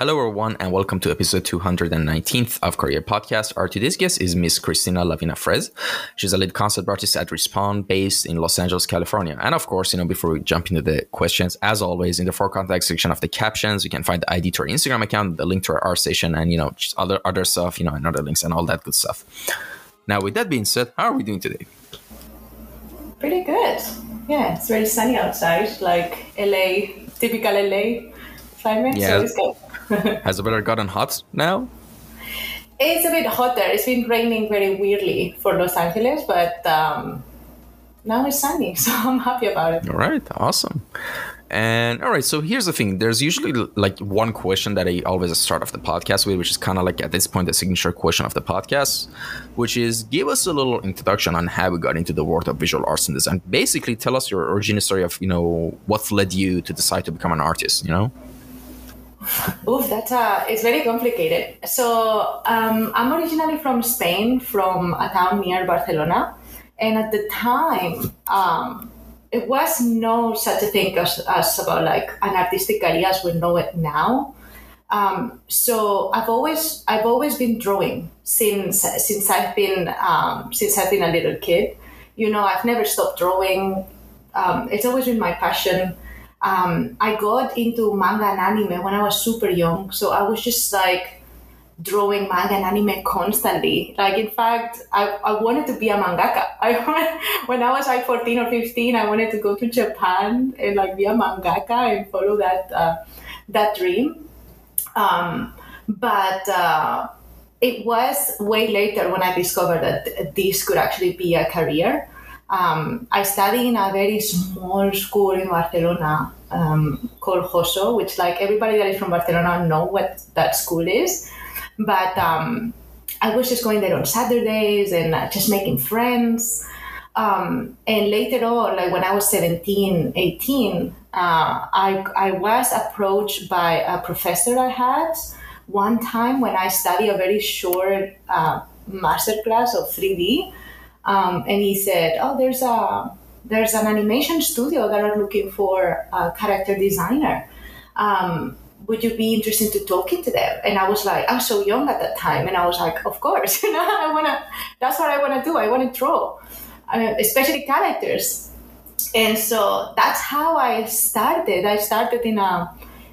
Hello, everyone, and welcome to episode 219th of Kouryer Podcast. Our today's guest is Miss Cristina Lavina Ferez. She's a lead concept artist at Respawn, based in Los Angeles, California. And of course, you know, before we jump into the questions, as always, in the for contact section of the captions, you can find the ID to our Instagram account, the link to our ArtStation, and you know, just other other stuff, you know, and other links and all that good stuff. Now, with that being said, how are we doing today? Pretty good. Yeah, it's very sunny outside, like LA, typical LA climate. Yeah. So it's good. Has the weather gotten hot now? It's a bit hotter. It's been raining very weirdly for Los Angeles, but um, now it's sunny, so I'm happy about it. All right, awesome. And all right, so here's the thing. There's usually like one question that I always start off the podcast with, which is kind of like at this point the signature question of the podcast, which is give us a little introduction on how we got into the world of visual arts and design. Basically, tell us your origin story of you know what led you to decide to become an artist. You know. Oof, that's uh, it's very complicated. So um, I'm originally from Spain, from a town near Barcelona, and at the time, um, it was no such a thing as, as about like an artistic career as we know it now. Um, so I've always I've always been drawing since since I've been um, since I've been a little kid. You know, I've never stopped drawing. Um, it's always been my passion um, I got into manga and anime when I was super young. So I was just like drawing manga and anime constantly. Like, in fact, I, I wanted to be a mangaka. I when I was like 14 or 15, I wanted to go to Japan and like be a mangaka and follow that uh, that dream. Um, but uh, it was way later when I discovered that this could actually be a career. Um, I studied in a very small school in Barcelona um, called Joso, which like everybody that is from Barcelona know what that school is. But um, I was just going there on Saturdays and uh, just making friends. Um, and later on, like when I was 17, 18, uh, I, I was approached by a professor I had one time when I studied a very short uh, master class of 3D um, and he said, "Oh, there's a there's an animation studio that are looking for a character designer. Um, would you be interested to talking to them?" And I was like, I was so young at that time, and I was like, "Of course, you know, I wanna. That's what I wanna do. I wanna draw, uh, especially characters." And so that's how I started. I started in a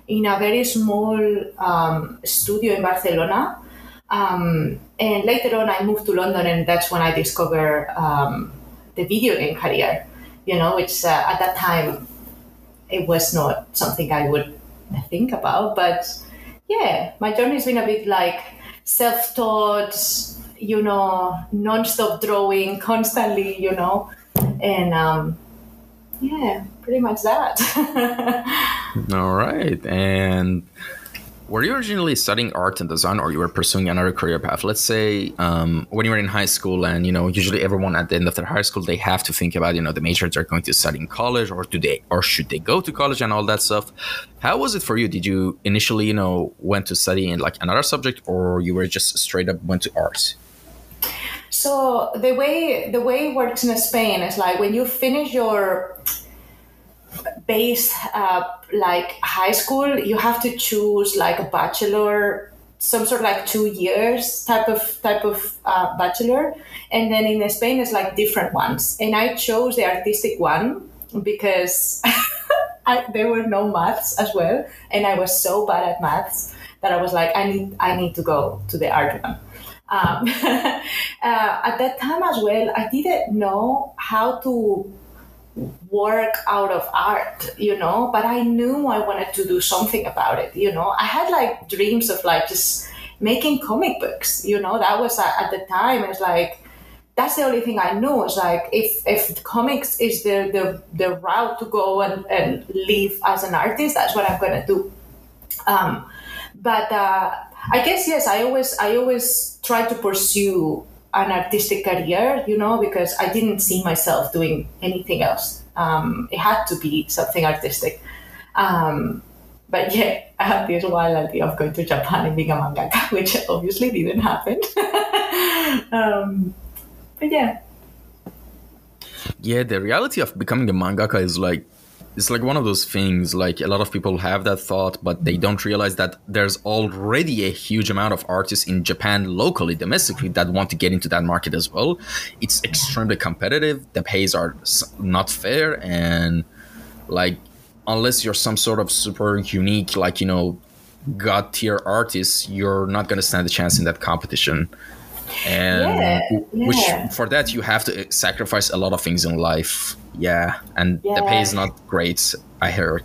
in a very small um, studio in Barcelona um, and later on, I moved to London, and that's when I discovered um, the video game career. You know, which uh, at that time it was not something I would think about. But yeah, my journey's been a bit like self-taught. You know, non-stop drawing, constantly. You know, and um, yeah, pretty much that. All right, and were you originally studying art and design or you were pursuing another career path? Let's say um, when you were in high school and you know usually everyone at the end of their high school they have to think about you know the majors they're going to study in college or do they or should they go to college and all that stuff. How was it for you? Did you initially you know went to study in like another subject or you were just straight up went to arts? So the way the way it works in spain is like when you finish your base uh, like high school you have to choose like a bachelor some sort of like two years type of type of uh, bachelor. And then in spain it's like different ones. And i chose the artistic one because I, there were no maths as well. And i was so bad at maths that i was like i need i need to go to the art one. Um, uh, at that time as well i didn't know how to work out of art, you know, but I knew I wanted to do something about it, you know. I had like dreams of like just making comic books, you know, that was uh, at the time, it's like, that's the only thing I knew. It's like if if comics is the the, the route to go and, and live as an artist, that's what I'm gonna do. Um, but uh, I guess yes, I always I always try to pursue an artistic career, you know, because I didn't see myself doing anything else. Um, it had to be something artistic. Um, but yeah, I had this wild idea of going to Japan and being a mangaka, which obviously didn't happen. um, but yeah. Yeah, the reality of becoming a mangaka is like it's like one of those things like a lot of people have that thought but they don't realize that there's already a huge amount of artists in japan locally domestically that want to get into that market as well. It's extremely competitive. The pays are not fair and like unless you're some sort of super unique like you know god tier artist you're not going to stand a chance in that competition. And yeah, yeah. which for that you have to eh, sacrifice a lot of things in life yeah and yeah. the pay is not great i heard.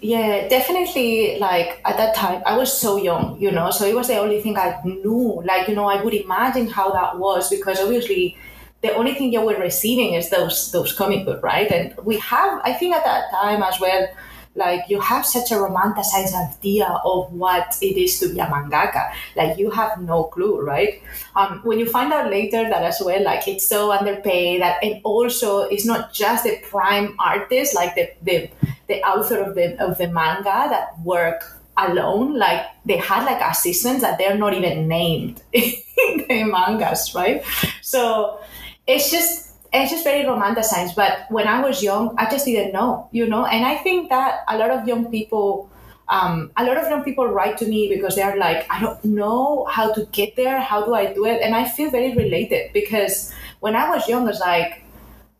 Yeah definitely like at that time i was so young you know so it was the only thing i knew. Like you know i would imagine how that was because obviously the only thing you were receiving is those those comic book right? And we have i think at that time as well like you have such a romanticized idea of what it is to be a mangaka. Like you have no clue right? Um, when you find out later that as well like it's so underpaid that and also it's not just the prime artist like the the, the author of the of the manga that work alone. Like they had like assistants that they're not even named in the mangas right? So it's just it's just very romanticized. But when I was young, I just didn't know, you know. And I think that a lot of young people, um, a lot of young people write to me because they're like, I don't know how to get there. How do I do it? And I feel very related because when I was young, it's like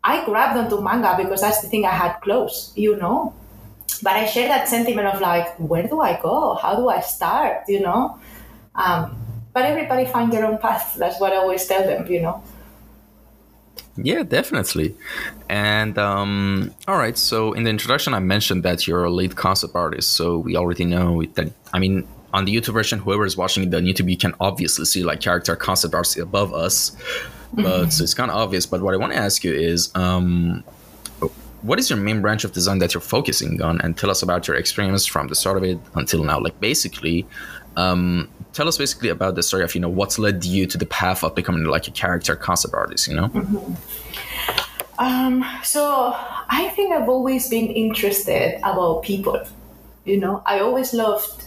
I grabbed onto manga because that's the thing I had close, you know. But I share that sentiment of like, where do I go? How do I start? You know. Um, but everybody find their own path. That's what I always tell them, you know. Yeah, definitely. And um, all right, so in the introduction, I mentioned that you're a lead concept artist. So we already know that. I mean, on the YouTube version, whoever is watching the YouTube, you can obviously see like character concept arts above us, but mm-hmm. so it's kind of obvious. But what I want to ask you is, um, what is your main branch of design that you're focusing on, and tell us about your experience from the start of it until now. Like basically, um, tell us basically about the story of you know what's led you to the path of becoming like a character concept artist. You know. Mm-hmm. Um, so I think I've always been interested about people. You know, I always loved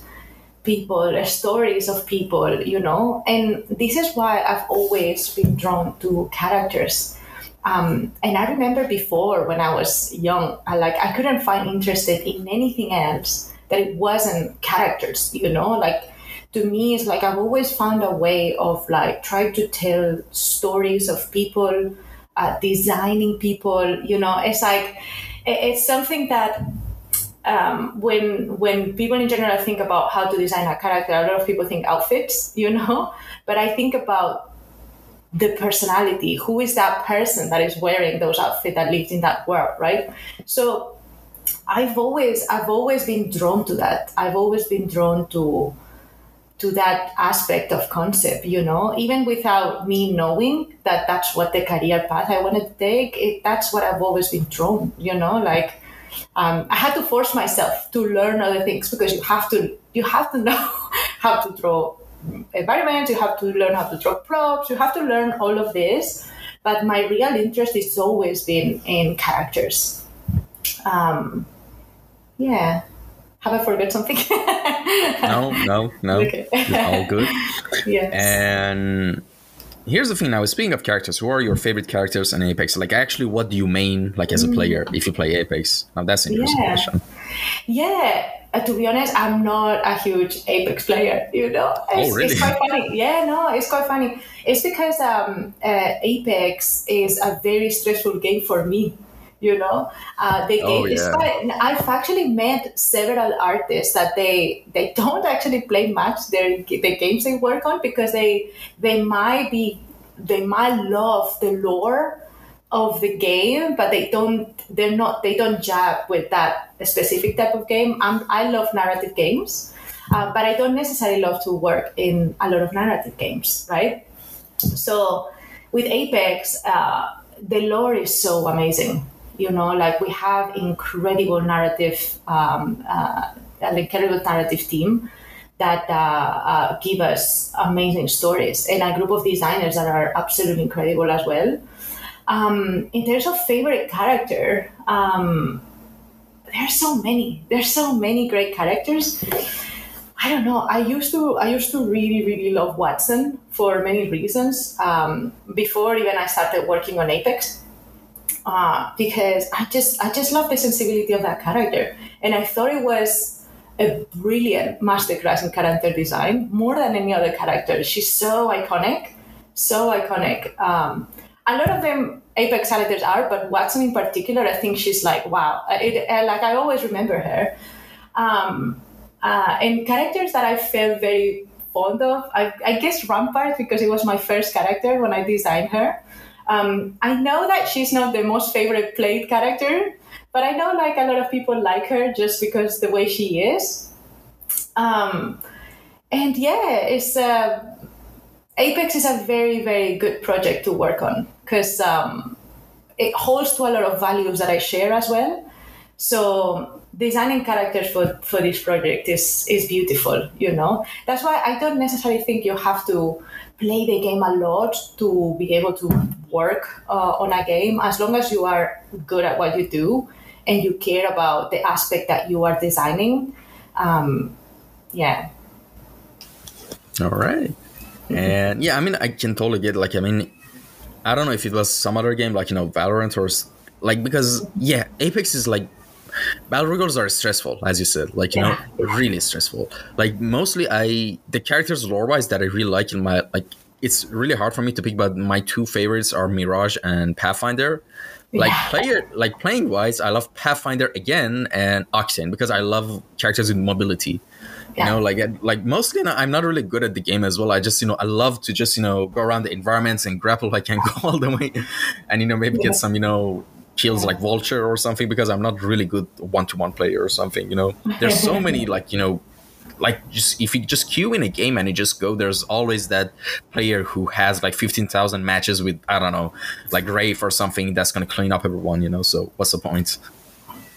people, stories of people. You know, and this is why I've always been drawn to characters. Um, and I remember before when I was young, I like I couldn't find interested in anything else that it wasn't characters. You know, like to me it's like I've always found a way of like trying to tell stories of people, uh, designing people. You know, it's like it's something that um, when when people in general think about how to design a character, a lot of people think outfits. You know, but I think about the personality. Who is that person that is wearing those outfits that lives in that world, right? So. I've always I've always been drawn to that. I've always been drawn to to that aspect of concept, you know, even without me knowing that that's what the career path I wanted to take, it, that's what I've always been drawn, you know, like um, I had to force myself to learn other things because you have to, you have to know how to draw environments, you have to learn how to draw props, you have to learn all of this. But my real interest has always been in characters. Um, yeah. Have I forgot something? no, no, no. Okay. all good. yes. And here's the thing now speaking of characters who are your favorite characters in apex like actually what do you main like as a player if you play apex now that's an interesting yeah. question yeah uh, to be honest i'm not a huge apex player you know oh, it's, oh, really? it's quite funny yeah no it's quite funny it's because um, uh, apex is a very stressful game for me you know? Uh, they, oh, yeah. quite, i've actually met several artists that they they don't actually play much their the games they work on because they they might be they might love the lore of the game but they don't they're not they don't jab with that specific type of game. I'm, i love narrative games uh, but i don't necessarily love to work in a lot of narrative games right? So with apex uh, the lore is so amazing you know like we have incredible narrative um, uh, an incredible narrative team that uh, uh, give us amazing stories and a group of designers that are absolutely incredible as well um, in terms of favorite character um, there's so many there's so many great characters I don't know. I used to I used to really really love Wattson for many reasons. Um, before even I started working on Apex, uh, because I just I just love the sensibility of that character, and I thought it was a brilliant masterclass in character design more than any other character. She's so iconic, so iconic. Um, a lot of them Apex characters are, but Wattson in particular, I think she's like wow. It, uh, like I always remember her. Um, uh, and characters that I felt very fond of, I, I guess Rampart because it was my first character when I designed her. Um, I know that she's not the most favorite played character, but I know like a lot of people like her just because the way she is. Um, and yeah, it's uh, Apex is a very very good project to work on because um, it holds to a lot of values that I share as well. So designing characters for, for this project is is beautiful, you know. That's why I don't necessarily think you have to play the game a lot to be able to work uh, on a game. As long as you are good at what you do and you care about the aspect that you are designing um, yeah. All right and yeah i mean i can totally get like i mean i don't know if it was some other game like you know valorant or like because yeah apex is like battle royals are stressful as you said. Like you yeah. know really stressful. Like mostly i the characters lore wise that i really like in my like it's really hard for me to pick but my two favorites are mirage and pathfinder. Like yeah. player like playing wise i love pathfinder again and octane because i love characters with mobility. You know like like mostly i'm not really good at the game as well. I just you know i love to just you know go around the environments and grapple i can go all the way and you know maybe get some you know kills like vulture or something because i'm not really good one-to-one player or something you know? There's so many like you know like just if you just queue in a game and you just go there's always that player who has like 15000 matches with i don't know like Wraith or something that's going to clean up everyone you know? So what's the point?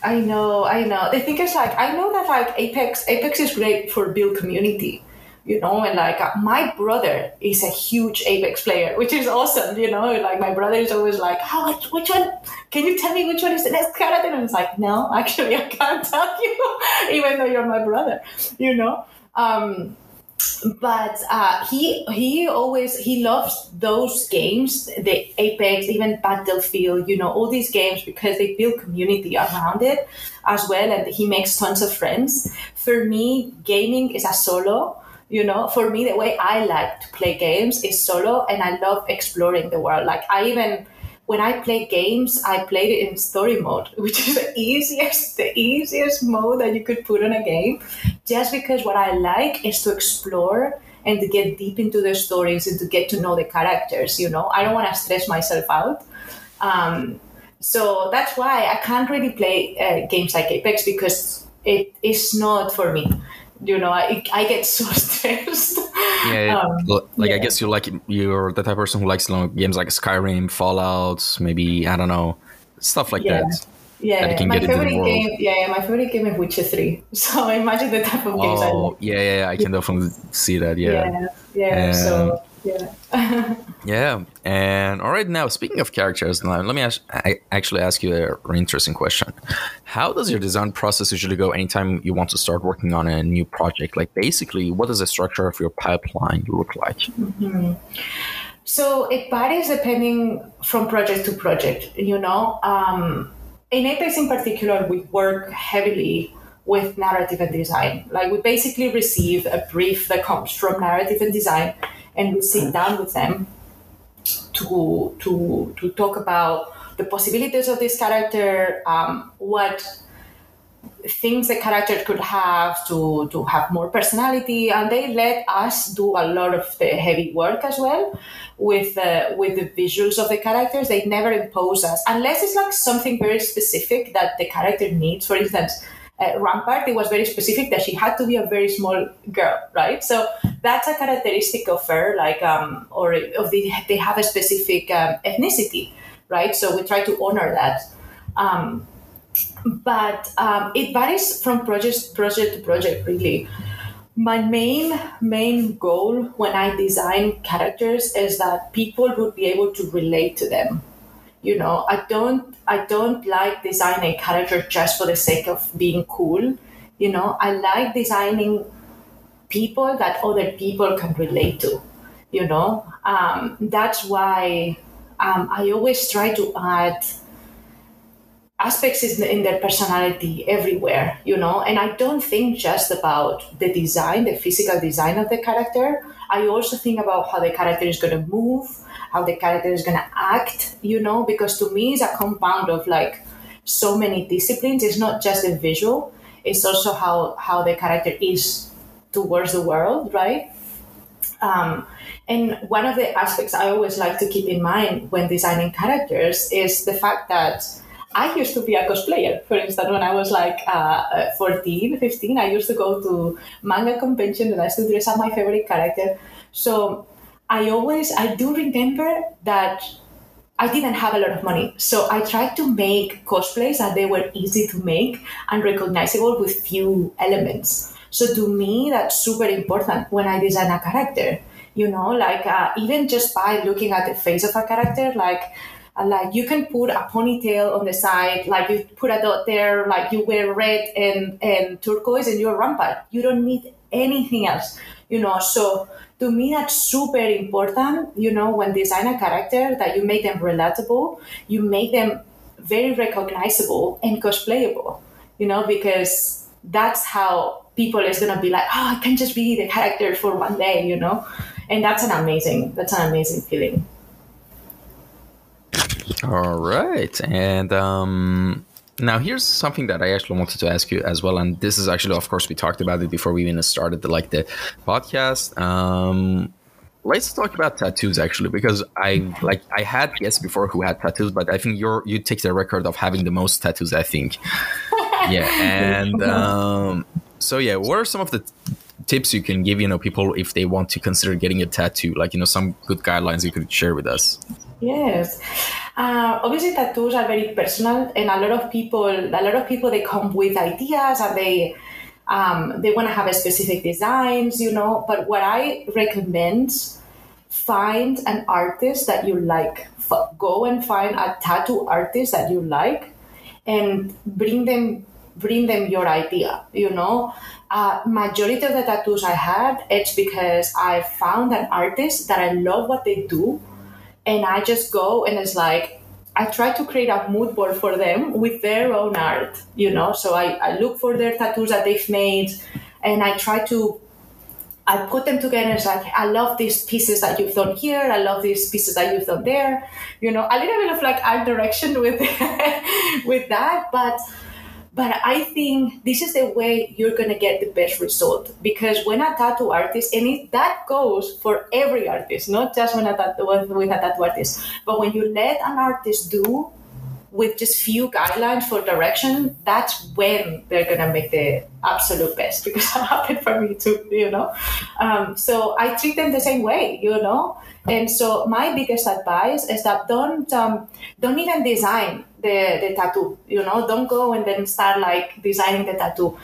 I know i know. The thing is like i know that like apex apex is great for build community you know, and like uh, my brother is a huge Apex player, which is awesome, you know, like my brother is always like, how, which, which one, can you tell me which one is the next character? And I was like, no, actually I can't tell you, even though you're my brother, you know. Um, but uh, he he always he loves those games the apex even battlefield you know all these games because they build community around it as well and he makes tons of friends for me gaming is a solo you know for me the way i like to play games is solo and i love exploring the world. Like i even when i play games i played it in story mode which is the easiest the easiest mode that you could put on a game just because what i like is to explore and to get deep into the stories and to get to know the characters you know? I don't want to stress myself out. Um, so that's why i can't really play uh, games like apex because it is not for me you know, I, I get so stressed. Yeah, um, like yeah. I guess you're like you're the type of person who likes know, games like Skyrim, Fallout, maybe I don't know, stuff like yeah. that. Yeah, that my favorite game. Yeah, yeah, my favorite game is Witcher Three. So imagine the type of games oh, I like. Yeah, yeah, I can definitely see that. Yeah, yeah, yeah. so yeah. yeah. And all right, now speaking of characters, let me ask, I actually ask you a interesting question. How does your design process usually go anytime you want to start working on a new project? Like, basically, what does the structure of your pipeline look like? Mm-hmm. So it varies depending from project to project. You know, um, in Apex in particular, we work heavily with narrative and design. Like, we basically receive a brief that comes from narrative and design and we sit down with them to to to talk about the possibilities of this character, um, what things the character could have to to have more personality, and they let us do a lot of the heavy work as well with uh, with the visuals of the characters. They never impose us unless it's like something very specific that the character needs. For instance uh, Rampart, it was very specific that she had to be a very small girl, right? So that's a characteristic of her, like, um, or of the, they have a specific um, ethnicity, right? So we try to honor that. Um, but um, it varies from project project to project, really. My main main goal when I design characters is that people would be able to relate to them you know i don't i don't like designing character just for the sake of being cool you know i like designing people that other people can relate to you know um, that's why um, i always try to add aspects in their personality everywhere, you know. And I don't think just about the design, the physical design of the character. I also think about how the character is going to move, how the character is going to act, you know, because to me it's a compound of like so many disciplines. It's not just the visual, it's also how, how the character is towards the world, right? Um, and one of the aspects I always like to keep in mind when designing characters is the fact that I used to be a cosplayer. For instance, when I was like uh, 14, 15, I used to go to manga conventions and I used to dress up my favorite character. So I always, I do remember that I didn't have a lot of money. So I tried to make cosplays that they were easy to make and recognizable with few elements. So to me, that's super important when I design a character. You know, like uh, even just by looking at the face of a character, like uh, like you can put a ponytail on the side, like you put a dot there, like you wear red and, and turquoise and you're. You don't need anything else, you know. So to me, that's super important, you know, when design a character that you make them relatable, you make them very recognizable and cosplayable, you know, because that's how people is gonna be like, oh, I can just be the character for one day, you know, and that's an amazing, that's an amazing feeling. All right. And um, now here's something that I actually wanted to ask you as well. And this is actually, of course, we talked about it before we even started the, like the podcast. Um, let's talk about tattoos actually, because I like I had guests before who had tattoos, but I think you're you take the record of having the most tattoos. I think. yeah. And um, so yeah, what are some of the tips you can give you know people if they want to consider getting a tattoo like you know some good guidelines you could share with us Yes. Uh, obviously, tattoos are very personal, and a lot of people, a lot of people, they come with ideas and they um, they want to have a specific designs, you know. But what I recommend, find an artist that you like. F- go and find a tattoo artist that you like, and bring them bring them your idea. You know, majority of the tattoos I had, it's because I found an artist that I love what they do and I just go and it's like I try to create a mood board for them with their own art, you know. So I, I look for their tattoos that they've made and I try to I put them together. It's like I love these pieces that you've done here. I love these pieces that you've done there. You know, a little bit of like art direction with with that, but but I think this is the way you're to get the best result because when a tattoo artist, and it, that goes for every artist, not just when a tattoo, with a tattoo artist, but when you let an artist do with just few guidelines for direction, that's when they're gonna make the absolute best because that happened for me too, you know. Um, so I treat them the same way, you know. And so my biggest advice is that don't um, don't even design the, the tattoo. You know, don't go and then start like designing the tattoo.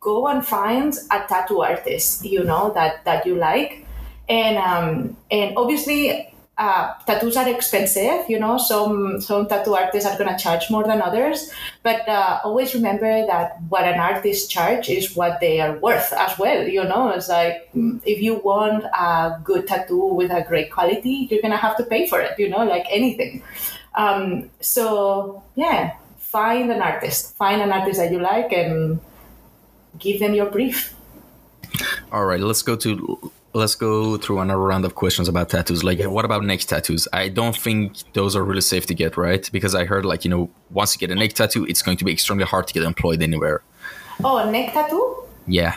Go and find a tattoo artist, you know, that, that you like. And um, and obviously uh, tattoos are expensive, you know. Some some tattoo artists are gonna charge more than others, but uh, always remember that what an artist charge is what they are worth as well. You know, it's like mm, if you want a good tattoo with a great quality, you're gonna have to pay for it. You know, like anything. Um, so yeah, find an artist, find an artist that you like, and give them your brief. All right, let's go to let's go through another round of questions about tattoos. Like, what about neck tattoos? I don't think those are really safe to get, right? Because I heard, like, you know, once you get a neck tattoo, it's going to be extremely hard to get employed anywhere. Oh, neck tattoo? Yeah.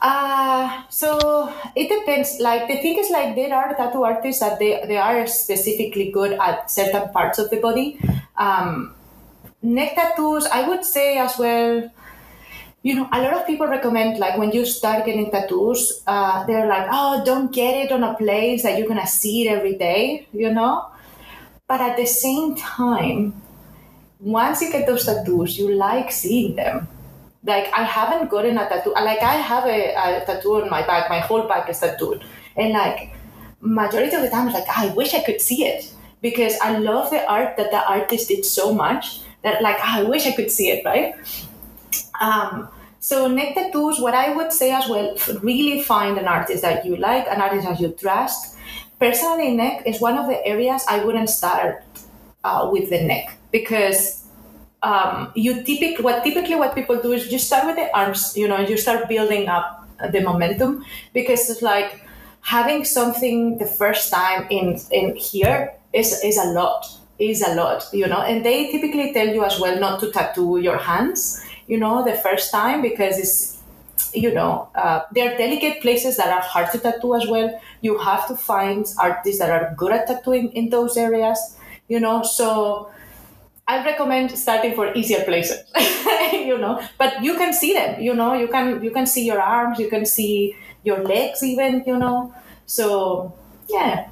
Uh, so it depends. Like the thing is, like there are tattoo artists that they they are specifically good at certain parts of the body. Um, neck tattoos, I would say as well. You know, a lot of people recommend like when you start getting tattoos, uh, they're like, oh, don't get it on a place that you're gonna see it every day. You know, but at the same time, once you get those tattoos, you like seeing them like I haven't gotten a tattoo. Like I have a, a tattoo on my back. My whole back is tattooed, and like majority of the time, it's like I wish I could see it because I love the art that the artist did so much that like I wish I could see it, right? Um, so neck tattoos, what I would say as well, really find an artist that you like, an artist that you trust. Personally, neck is one of the areas I wouldn't start uh, with the neck because um, you typically what typically what people do is you start with the arms you know you start building up the momentum because it's like having something the first time in in here is is a lot is a lot you know and they typically tell you as well not to tattoo your hands you know the first time because it's you know uh, there are delicate places that are hard to tattoo as well. You have to find artists that are good at tattooing in those areas you know so I recommend starting for easier places, you know. But you can see them, you know. You can you can see your arms, you can see your legs, even, you know. So yeah.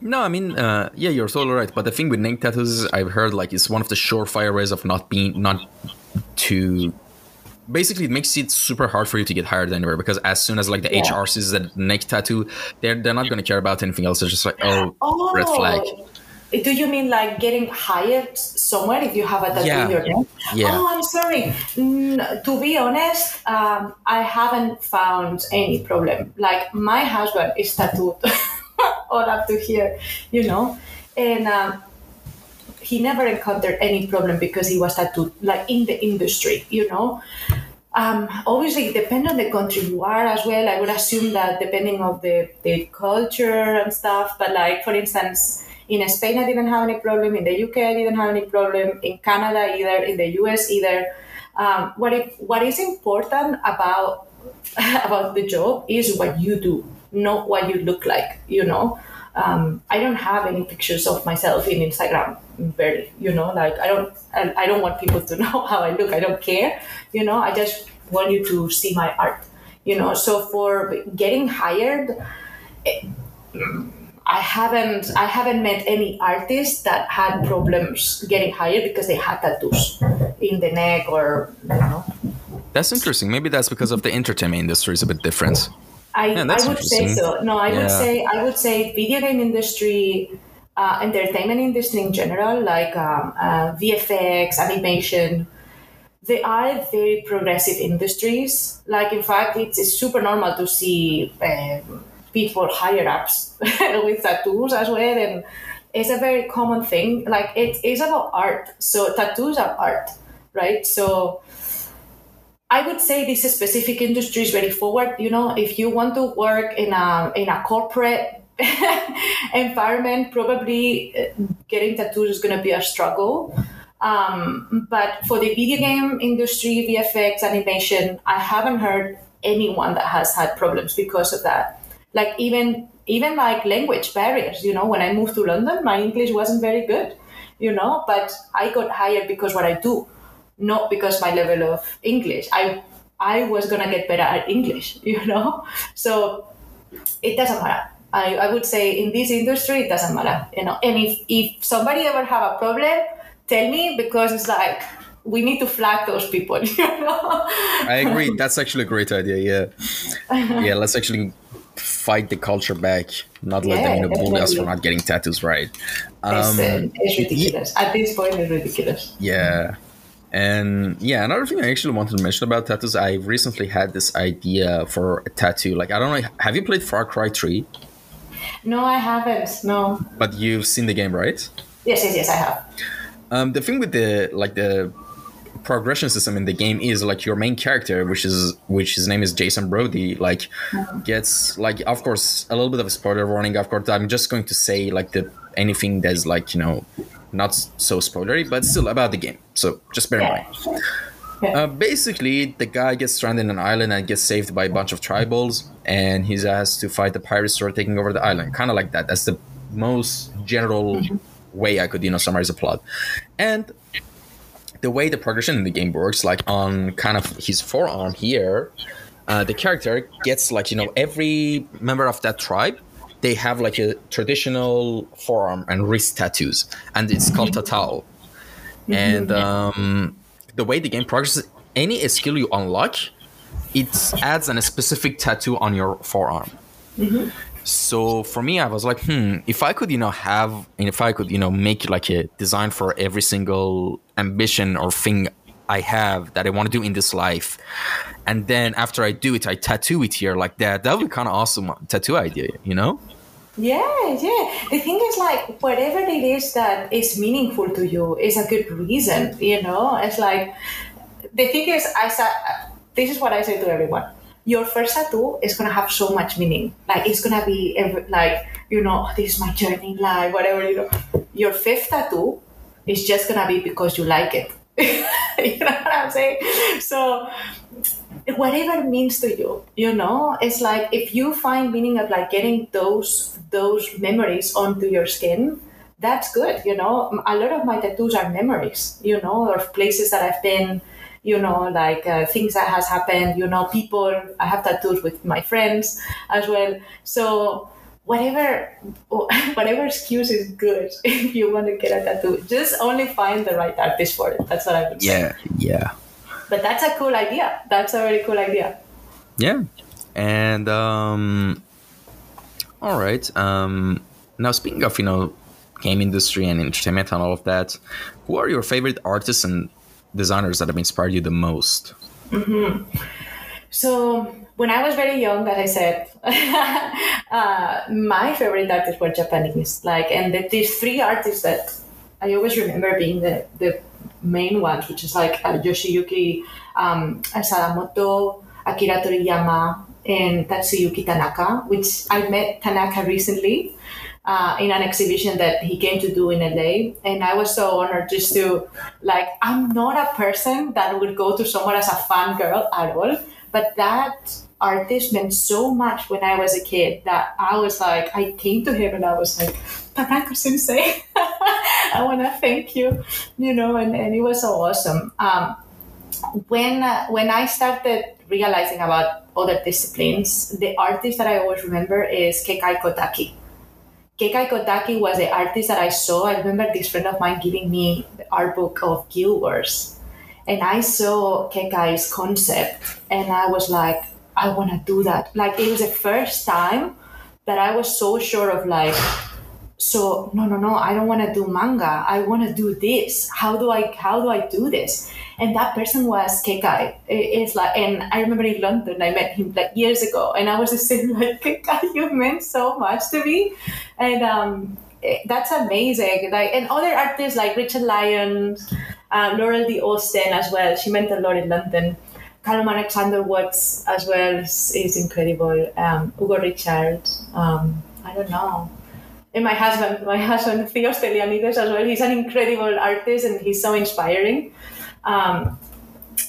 No, I mean, uh, yeah, you're totally right. But the thing with neck tattoos, I've heard like it's one of the surefire ways of not being not to. Basically, it makes it super hard for you to get hired anywhere because as soon as like the Yeah. HR sees that neck tattoo, they're they're not going to care about anything else. They're just like, oh, Oh, red flag. Do you mean like getting hired somewhere if you have a tattoo Yeah. in your neck? Yeah. Oh, I'm sorry. Mm, to be honest, um, I haven't found any problem. Like my husband is tattooed all up to here, you know, and um, he never encountered any problem because he was tattooed, like in the industry, you know. Um, obviously, depending on the country you are as well. I would assume that depending of the, the culture and stuff. But like, for instance, in Spain, I didn't have any problem. In the UK, I didn't have any problem. In Canada, either. In the US, either. Um, what it, what is important about about the job is what you do, not what you look like. You know, um, I don't have any pictures of myself in Instagram. Very, you know, like I don't, I, I don't want people to know how I look. I don't care. You know, I just want you to see my art. You know, so for getting hired, eh, I haven't, I haven't met any artist that had problems getting hired because they had tattoos in the neck or you know. That's interesting. Maybe that's because of the entertainment industry is a bit different. I, Yeah, I would say so. No, I would say I would say video game industry, uh, entertainment industry in general, like um, uh, VFX, animation. They are very progressive industries. Like in fact, it's, it's super normal to see um, people higher ups with tattoos as well, and it's a very common thing. Like it is about art, so tattoos are art, right? So I would say this specific industry is very forward. You know, if you want to work in a in a corporate environment, probably uh, getting tattoos is going to be a struggle. Um, but for the video game industry, VFX, animation, I haven't heard anyone that has had problems because of that. Like even even like language barriers. You know, when I moved to London, my English wasn't very good. You know, but I got hired because what I do not because my level of English. I I was gonna get better at English, you know. So it doesn't matter. I, I would say in this industry it doesn't matter, you know. And if if somebody ever have a problem, tell me because it's like we need to flag those people, you know. I agree. That's actually a great idea. Yeah, yeah. Let's actually fight the culture back. Not let them you know bully us for not getting tattoos right. it's, uh, Um, it's ridiculous. At this point, it's ridiculous. yeah. And yeah, another thing I actually wanted to mention about tattoos, I recently had this idea for a tattoo. Like, I don't know, have you played Far Cry 3? No, I haven't. No. But you've seen the game, right? Yes, yes, yes, I have. Um, the thing with the like the progression system in the game is like your main character, which is which his name is Jason Brody, like gets like of course a little bit of a spoiler warning. Of course, I'm just going to say like the anything that's like you know not so spoilery, but still about the game. So just bear in mind. Uh, basically, the guy gets stranded in an island and gets saved by a bunch of tribals, and he's asked to fight the pirates who are taking over the island. Kind of like that. That's the most general way I could, you know, summarize the plot. And the way the progression in the game works, like on kind of his forearm here, uh, the character gets like you know every member of that tribe. They have like a traditional forearm and wrist tattoos, and it's called tatau. And um, the way the game progresses, any skill you unlock, it adds an, a specific tattoo on your forearm. So for me, I was like, hmm, if I could, you know, have, if I could, you know, make like a design for every single ambition or thing I have that I want to do in this life, and then after I do it, I tattoo it here like that. That would be kind of awesome tattoo idea, you know? Yeah, yeah. The thing is, like, whatever it is that is meaningful to you is a good reason, you know? It's like, the thing is, I said, this is what I say to everyone. Your first tattoo is gonna have so much meaning. Like, it's gonna be every, like, you know, oh, this is my journey in life, whatever, you know. Your fifth tattoo is just gonna be because you like it. you know what I'm saying? So, whatever means to you you know it's like if you find meaning of like getting those those memories onto your skin that's good you know a lot of my tattoos are memories you know of places that i've been you know like uh, things that has happened you know people i have tattoos with my friends as well. So whatever whatever excuse is good if you want to get a tattoo just only find the right artist for it. That's what i would yeah, say. Yeah yeah. but that's a cool idea. That's a very cool idea. Yeah. And um all right um now speaking of you know game industry and entertainment and all of that who are your favorite artists and designers that have inspired you the most So when I was very young, as I said, uh, my favorite artists were Japanese. Like, and the, these three artists that I always remember being the, the main ones, which is like uh, Yoshiyuki um, Sadamoto, Akira Toriyama, and Tatsuyuki Tanaka, which I met Tanaka recently. Uh, in an exhibition that he came to do in LA, and I was so honored just to like. I'm not a person that would go to someone as a fan girl at all, but that artist meant so much when I was a kid that I was like, I came to him and I was like, Tanaka Sensei, I want to thank you, you know, and, and it was so awesome. Um, when uh, when I started realizing about other disciplines, the artist that I always remember is Kekai Kotaki. Kekai Kotaki was the artist that I saw. I remember this friend of mine giving me the art book of Guild Wars. And I saw Kekai's concept and I was like, I want to do that. Like, it was the first time that I was so sure of like, so no no no i don't want to do manga. I want to do this. How do i how do i do this? And that person was kekai. It's like and i remember in london i met him like years ago and i was just saying like kekai you meant so much to me. And um eh, that's amazing. Like and other artists like richard lyons uh, laurel d. Austin as well. She meant a lot in london. Callum Alexander Watts as well is, is incredible. Um, Hugo Richard. Um, I don't know. And my husband, my husband Theo Stylianides as well. He's an incredible artist and he's so inspiring. Um,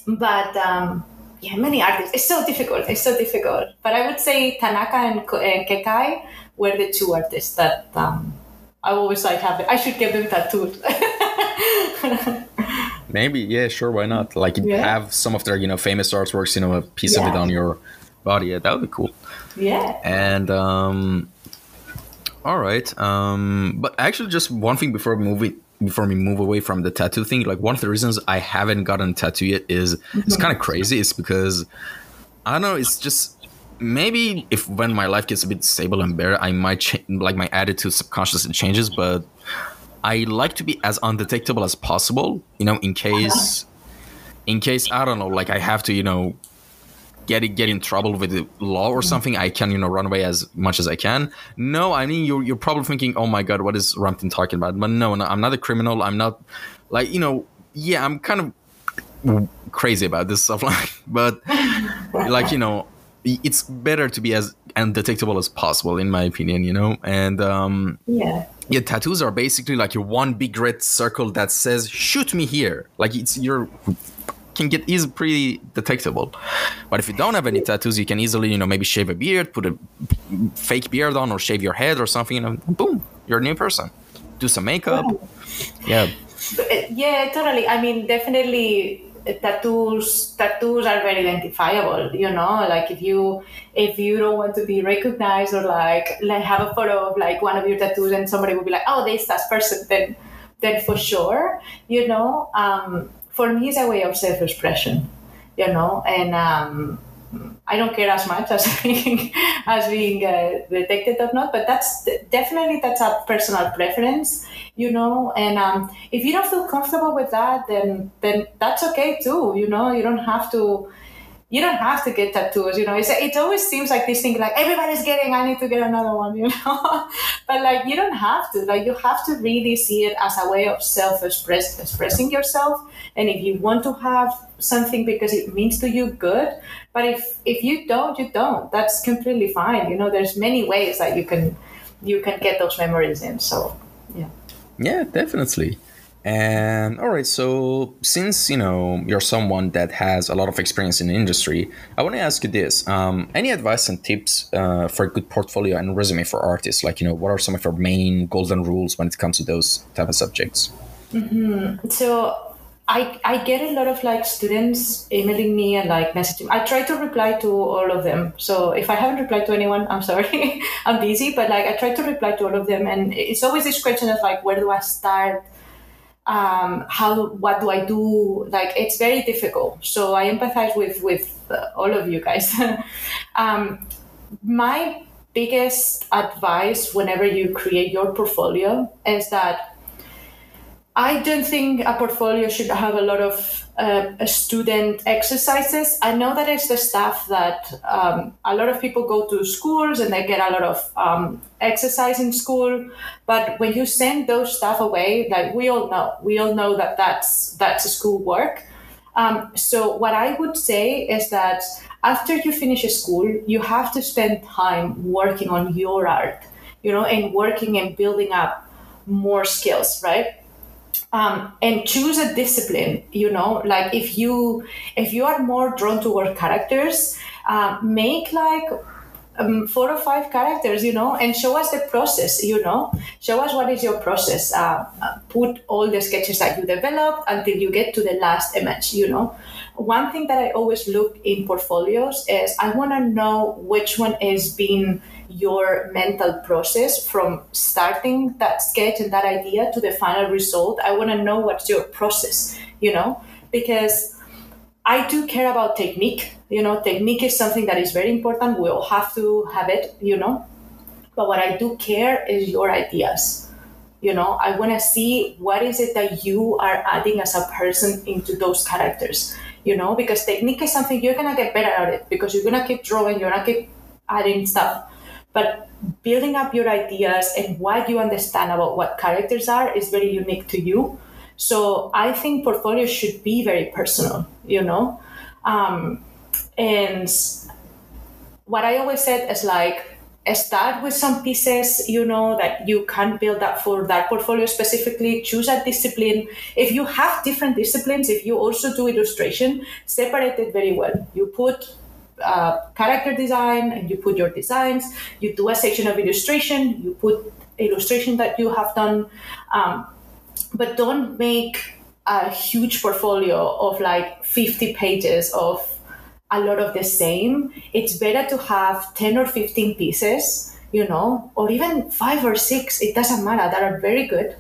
but um, yeah, many artists. It's so difficult. It's so difficult. But I would say Tanaka and, Kekai were the two artists that um, I always like have. I should get them tattooed. maybe yeah sure why not like Yeah. have some of their you know famous artworks you know a piece of it on your body yeah that would be cool yeah. And um, all right. Um, but actually, just one thing before we move it, before we move away from the tattoo thing, like one of the reasons I haven't gotten tattoo yet is it's kind of crazy. It's because I don't know. It's just maybe if when my life gets a bit stable and better, I might change. Like my attitude subconsciously changes, but I like to be as undetectable as possible. You know, in case, in case I don't know, like I have to, you know, get get in trouble with the law or something, I can you know run away as much as I can. No, I mean you're you're probably thinking, oh my god, what is Ramtin talking about? But no, no, I'm not a criminal. I'm not like you know, yeah, I'm kind of crazy about this stuff, like, but like you know, it's better to be as undetectable as possible, in my opinion. You know, and um, Yeah. yeah, tattoos are basically like your one big red circle that says "shoot me here." Like it's your can get easy pretty detectable. But if you don't have any tattoos, you can easily you know maybe shave a beard, put a fake beard on, or shave your head or something. You know, boom, you're a new person. Do some makeup. Yeah, Yeah, totally. I mean, definitely uh, tattoos tattoos are very identifiable you know like if you if you don't want to be recognized or like like have a photo of like one of your tattoos and somebody will be like oh this that person then then for sure you know um for me it's a way of self-expression you know and um I don't care as much as being as being uh, detected or not, but that's definitely that's a personal preference, you know. And um, if you don't feel comfortable with that, then then that's okay too, you know. You don't have to you don't have to get tattoos you know. It's, it always seems like this thing like everybody's getting i need to get another one you know. But like you don't have to. Like you have to really see it as a way of self expressing yourself. And if you want to have something because it means to you good but if if you don't you don't. That's completely fine you know. There's many ways that you can you can get those memories in so yeah. Yeah definitely and all right, so since you know you're someone that has a lot of experience in the industry, I want to ask you this: um, any advice and tips uh, for a good portfolio and resume for artists? Like, you know, what are some of your main golden rules when it comes to those type of subjects? Mm-hmm. So I, I get a lot of like students emailing me and like messaging. I try to reply to all of them. So if I haven't replied to anyone, I'm sorry, I'm busy. But like I try to reply to all of them, and it's always this question of like, where do I start? Um, how what do I do? Like it's very difficult. So I empathize with with uh, all of you guys. um, my biggest advice whenever you create your portfolio is that I don't think a portfolio should have a lot of uh, student exercises. I know that it's the stuff that um, a lot of people go to schools and they get a lot of um, exercise in school. But when you send those stuff away, like we all know, we all know that that's that's school work. Um, so what I would say is that after you finish school, you have to spend time working on your art, you know, and working and building up more skills, right? Um, and choose a discipline you know like if you if you are more drawn toward characters uh, make like um, four or five characters you know and show us the process you know. Show us what is your process. Uh, uh, put all the sketches that you developed until you get to the last image you know. One thing that i always look in portfolios is i want to know which one is being your mental process from starting that sketch and that idea to the final result. I want to know what's your process, you know, because I do care about technique. You know, technique is something that is very important. We all have to have it, you know. But what I do care is your ideas. You know, I want to see what is it that you are adding as a person into those characters. You know, because technique is something you're gonna get better at it because you're gonna keep drawing, you're gonna keep adding stuff but building up your ideas and what you understand about what characters are is very unique to you. So I think portfolio should be very personal, you know? Um, and what I always said is like, start with some pieces you know that you can build up for that portfolio specifically choose a discipline if you have different disciplines if you also do illustration separate it very well you put uh, character design and you put your designs. You do a section of illustration. You put illustration that you have done, um, but don't make a huge portfolio of like 50 pages of a lot of the same. It's better to have 10 or 15 pieces, you know, or even five or six. It doesn't matter that are very good.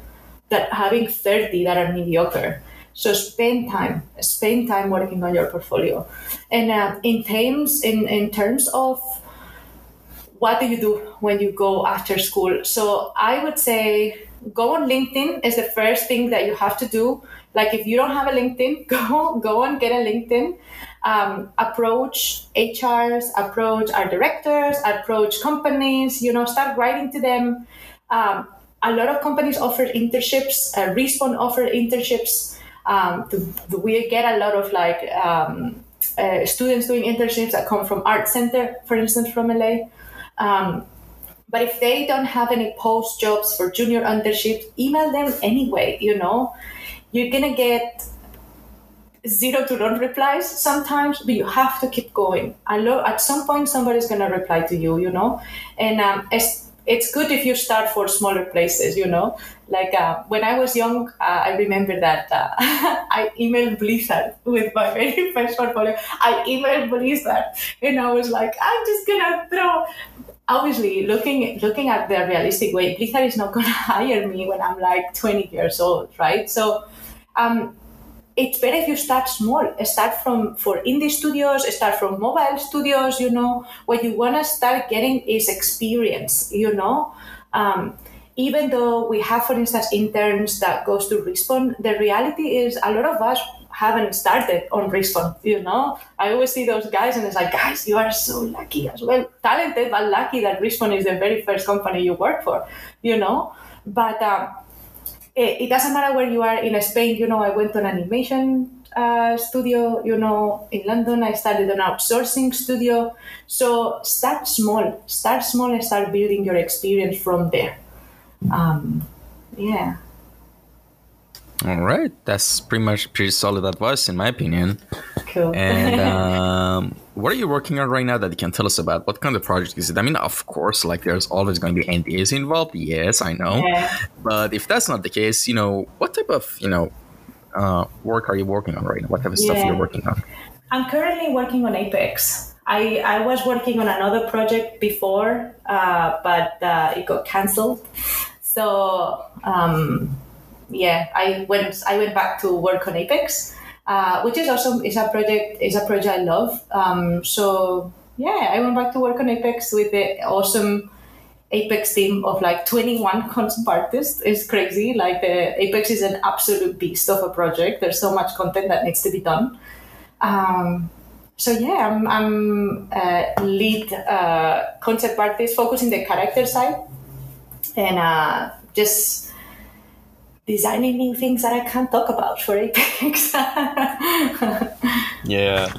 That having 30 that are mediocre so spend time, spend time working on your portfolio. And uh, in terms in, in terms of what do you do when you go after school? So I would say go on LinkedIn is the first thing that you have to do. Like if you don't have a LinkedIn, go go and get a LinkedIn. Um, approach HRs, approach our directors, approach companies. You know, start writing to them. Um, a lot of companies offer internships. Uh, Respawn offer internships um, the, we get a lot of like um, uh, students doing internships that come from art center for instance from la um, but if they don't have any post jobs for junior internships email them anyway you know? You're gonna get zero to none replies sometimes but you have to keep going. I lo- at some point somebody's gonna reply to you you know? And um, it's good if you start for smaller places, you know. Like uh, when I was young, uh, I remember that uh, I emailed Blizzard with my very first portfolio. I emailed Blizzard, and I was like, I'm just gonna throw. Obviously, looking looking at the realistic way, Blizzard is not gonna hire me when I'm like 20 years old, right? So. Um, it's better if you start small. Start from for indie studios, start from mobile studios. You know, what you want to start getting is experience. You know, um, even though we have, for instance, interns that goes to Respawn, the reality is a lot of us haven't started on Respawn. You know, I always see those guys, and it's like, guys, you are so lucky as well, talented but lucky that Respawn is the very first company you work for. You know, but um, it, it, doesn't matter where you are in Spain. You know, I went to an animation uh, studio. You know, in London, I started an outsourcing studio. So start small, start small, and start building your experience from there. Um, yeah. All right, that's pretty much pretty solid advice in my opinion. Cool. And um, what are you working on right now that you can tell us about? What kind of project is it? I mean, of course, like there's always going to be NDAs involved. Yes, I know. Yeah. But if that's not the case, you know, what type of you know uh, work are you working on right now? What type of yeah. stuff you're working on? I'm currently working on Apex. I, I was working on another project before, uh, but uh, it got cancelled. So um, yeah, I went I went back to work on Apex, uh, which is also is a project is a project I love. Um, so yeah, I went back to work on Apex with the awesome Apex team of like 21 concept artists. It's crazy. Like the Apex is an absolute beast of a project. There's so much content that needs to be done. Um, so yeah, I'm, I'm lead uh, concept artist focusing the character side and uh, just designing new things that I can't talk about for Apex. yeah.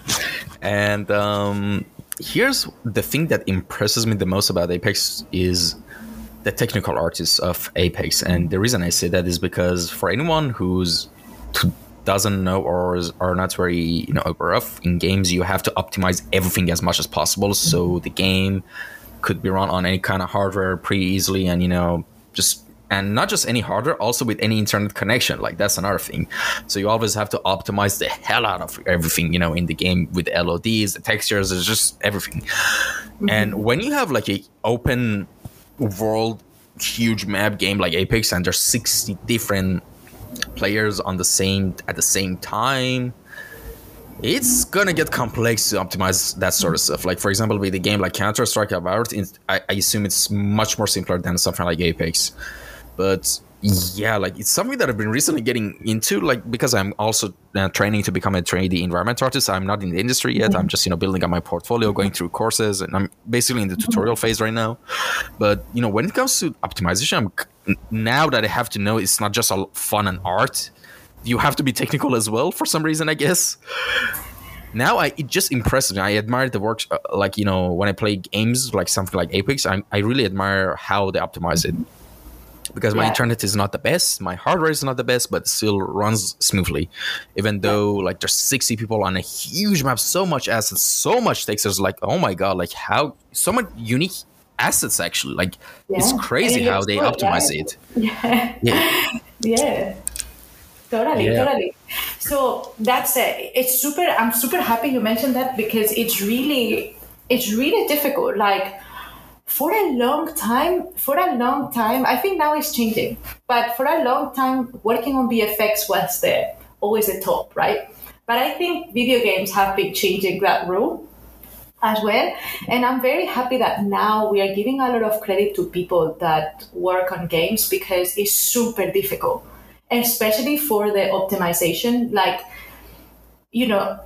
And um, here's the thing that impresses me the most about Apex is the technical artists of Apex. And the reason I say that is because for anyone who's doesn't know or is, are not very you know rough in games, you have to optimize everything as much as possible so the game could be run on any kind of hardware pretty easily and you know just and not just any hardware also with any internet connection. Like that's another thing. So you always have to optimize the hell out of everything you know in the game with lods the textures it's just everything. Mm-hmm. and when you have like a open world huge map game like apex and there's 60 different players on the same at the same time it's gonna get complex to optimize that sort of mm. stuff. Like for example, with a game like Counter Strike Avowed, I, I assume it's much more simpler than something like Apex. But yeah, like it's something that I've been recently getting into, like because I'm also uh, training to become a 3D environment artist. I'm not in the industry yet. Mm-hmm. I'm just you know building up my portfolio, going through courses, and I'm basically in the mm-hmm. tutorial phase right now. But you know, when it comes to optimization, I'm, now that I have to know it's not just a fun and art, you have to be technical as well for some reason, I guess. Now I it just impresses me. I admire the works, uh, like you know, when I play games like something like Apex, I I really admire how they optimize it. Because my yeah. internet is not the best my hardware is not the best but still runs smoothly. Even though like there's 60 people on a huge map so much assets so much textures like oh my god like how so much unique assets actually. Like yeah. it's crazy how they good, optimize it. Yeah. Yeah. Yeah totally totally. So that's it. It's super i'm super happy you mentioned that because it's really it's really difficult. Like for a long time, for a long time, I think now it's changing, but for a long time, working on VFX was the always the top, right? But I think video games have been changing that rule as well. And I'm very happy that now we are giving a lot of credit to people that work on games because it's super difficult, especially for the optimization. Like, you know,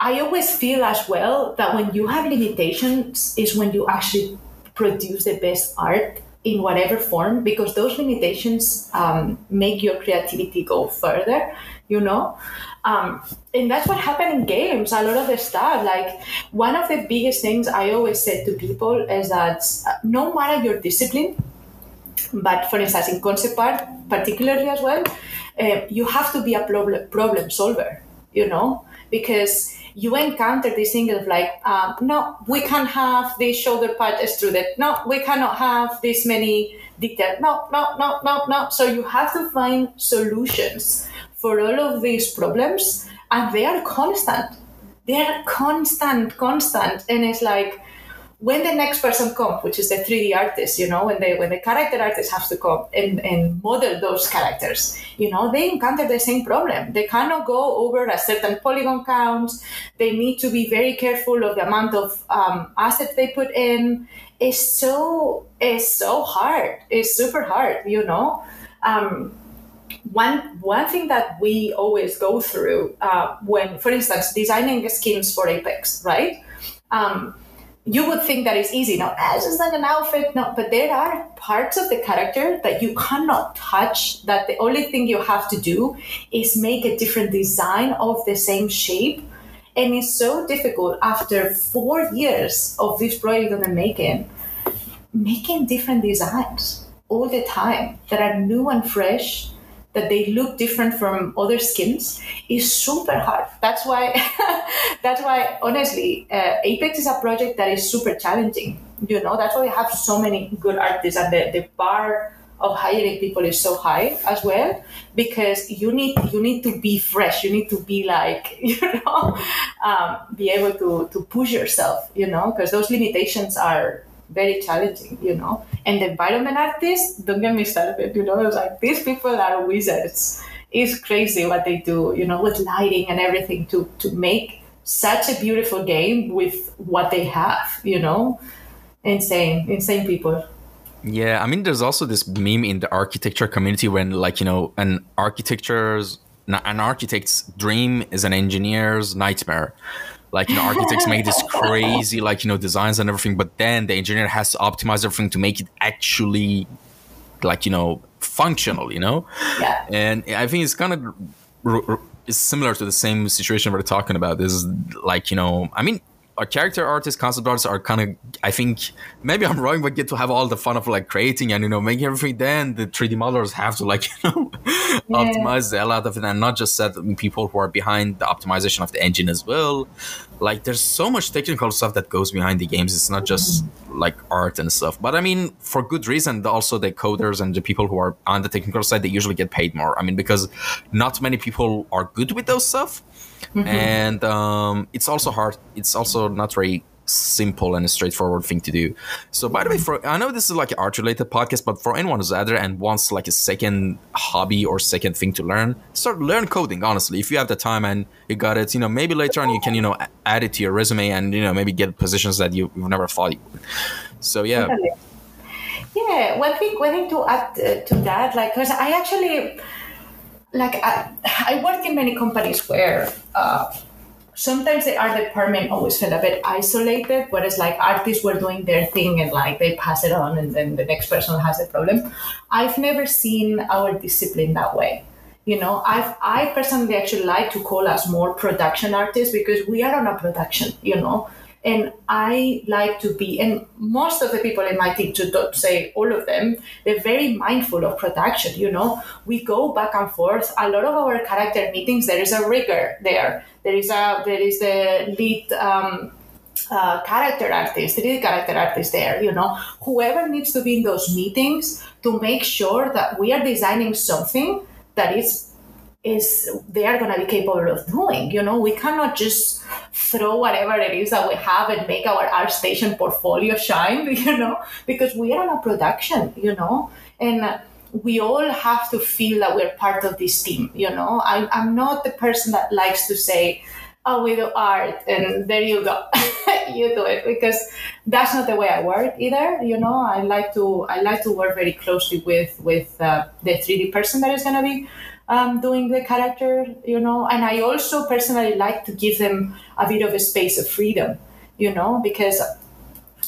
I always feel as well that when you have limitations is when you actually produce the best art in whatever form because those limitations um, make your creativity go further you know um, and that's what happened in games a lot of the stuff like one of the biggest things i always said to people is that uh, no matter your discipline but for instance in concept art particularly as well uh, you have to be a problem problem solver you know because you encounter this thing of like, um, no, we can't have this shoulder pad extruded. No, we cannot have this many details. No, no, no, no, no. So you have to find solutions for all of these problems, and they are constant. They are constant, constant, and it's like when the next person comes, which is the 3D artist, you know, when the when the character artist has to come and, and model those characters, you know, they encounter the same problem. They cannot go over a certain polygon count. They need to be very careful of the amount of um, assets they put in. It's so it's so hard. It's super hard, you know. Um, one one thing that we always go through uh, when, for instance, designing skins for Apex, right? Um, you would think that it's easy. No, it's just like an outfit. No, but there are parts of the character that you cannot touch. That the only thing you have to do is make a different design of the same shape. And it's so difficult after four years of this project that I'm making, making different designs all the time that are new and fresh that they look different from other skins is super hard. That's why, that's why honestly, uh, Apex is a project that is super challenging. You know, that's why we have so many good artists, and the, the bar of hiring people is so high as well because you need you need to be fresh. You need to be like you know, um, be able to to push yourself. You know, because those limitations are very challenging, you know. And the environment artists, don't get me started, you know, it's like these people are wizards. It's crazy what they do, you know, with lighting and everything to to make such a beautiful game with what they have, you know. Insane, insane people. Yeah, I mean, there's also this meme in the architecture community when, like, you know, an architecture's an architect's dream is an engineer's nightmare like you know architects make this crazy like you know designs and everything but then the engineer has to optimize everything to make it actually like you know functional you know? Yeah. And i think it's kind of it's similar to the same situation we're talking about. This is like you know i mean our character artists, concept artists are kind of, I think, maybe I'm wrong, but get to have all the fun of like creating and, you know, making everything. Then the 3D modelers have to like, you know, yeah. optimize a lot of it and not just set people who are behind the optimization of the engine as well. Like, there's so much technical stuff that goes behind the games. It's not just like art and stuff. But I mean, for good reason, also the coders and the people who are on the technical side, they usually get paid more. I mean, because not many people are good with those stuff mm-hmm. and um, it's also hard. It's also not very simple and a straightforward thing to do. So, by the way, for I know this is like an art related podcast, but for anyone who's out there and wants like a second hobby or second thing to learn, start learn coding. Honestly, if you have the time and you got it, you know, maybe later on you can you know add it to your resume and you know maybe get positions that you, have never thought you would. So yeah. Yeah, one thing, one thing to add uh, to that, like, because I actually like I, I work in many companies where uh, sometimes the art department always felt a bit isolated, whereas like artists were doing their thing and like they pass it on and then the next person has a problem. I've never seen our discipline that way. You know, I've I personally actually like to call us more production artists because we are on a production, you know. And I like to be, and most of the people in my team, to not say all of them, they're very mindful of production. You know, we go back and forth. A lot of our character meetings, there is a rigger there. There is a there is the lead um, uh, character artist, lead character artist there. You know, whoever needs to be in those meetings to make sure that we are designing something that is is they are going to be capable of doing. You know, we cannot just throw whatever it is that we have and make our ArtStation portfolio shine, you know, because we are on a production, you know, and we all have to feel that we're part of this team, you know. I, I'm not the person that likes to say, oh, we do art and there you go, you do it, because that's not the way I work either, you know. I like to I like to work very closely with with uh, the 3D person that is going to be um, doing the character, you know. And I also personally like to give them a bit of a space of freedom, you know, because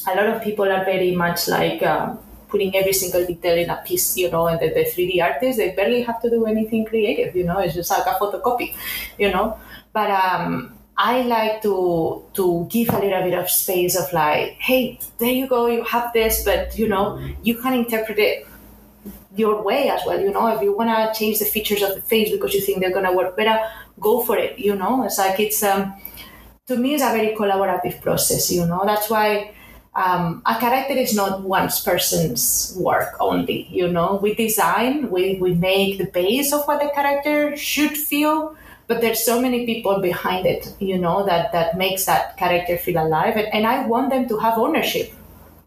a lot of people are very much like um, putting every single detail in a piece, you know, and the, the 3D artists, they barely have to do anything creative, you know, it's just like a photocopy, you know. But um, I like to to give a little bit of space of like, hey, there you go, you have this, but you know, you can interpret it your way as well. You know, if you want to change the features of the face because you think they're to work better, go for it. You know, it's like it's um, to me it's a very collaborative process. You know, that's why um, a character is not one person's work only. You know, we design, we we make the base of what the character should feel. But there's so many people behind it, you know, that that makes that character feel alive, and, and I want them to have ownership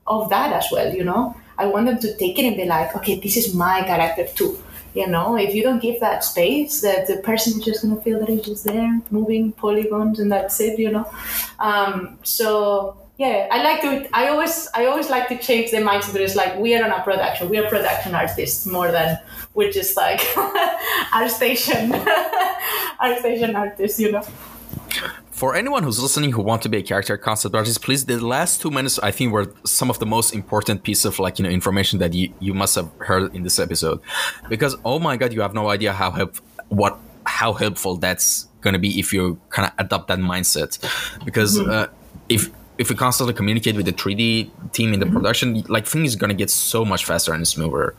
of that as well, you know I want them to take it and be like, okay, this is my character too. You know, if you don't give that space, that the person is just gonna feel that he's just there, moving polygons, and that's it. You know, um, so yeah i like to i always i always like to change the mindset that it's like we are on a production we are production artists more than we're just like ArtStation ArtStation artists you know. For anyone who's listening who want to be a character concept artist please the last two minutes i think were some of the most important piece of like you know information that you, you must have heard in this episode. Because oh my god you have no idea how help what how helpful that's going to be if you kind of adopt that mindset. Because mm-hmm. uh, if if we constantly communicate with the 3D team in the mm-hmm. production, like things are gonna get so much faster and smoother.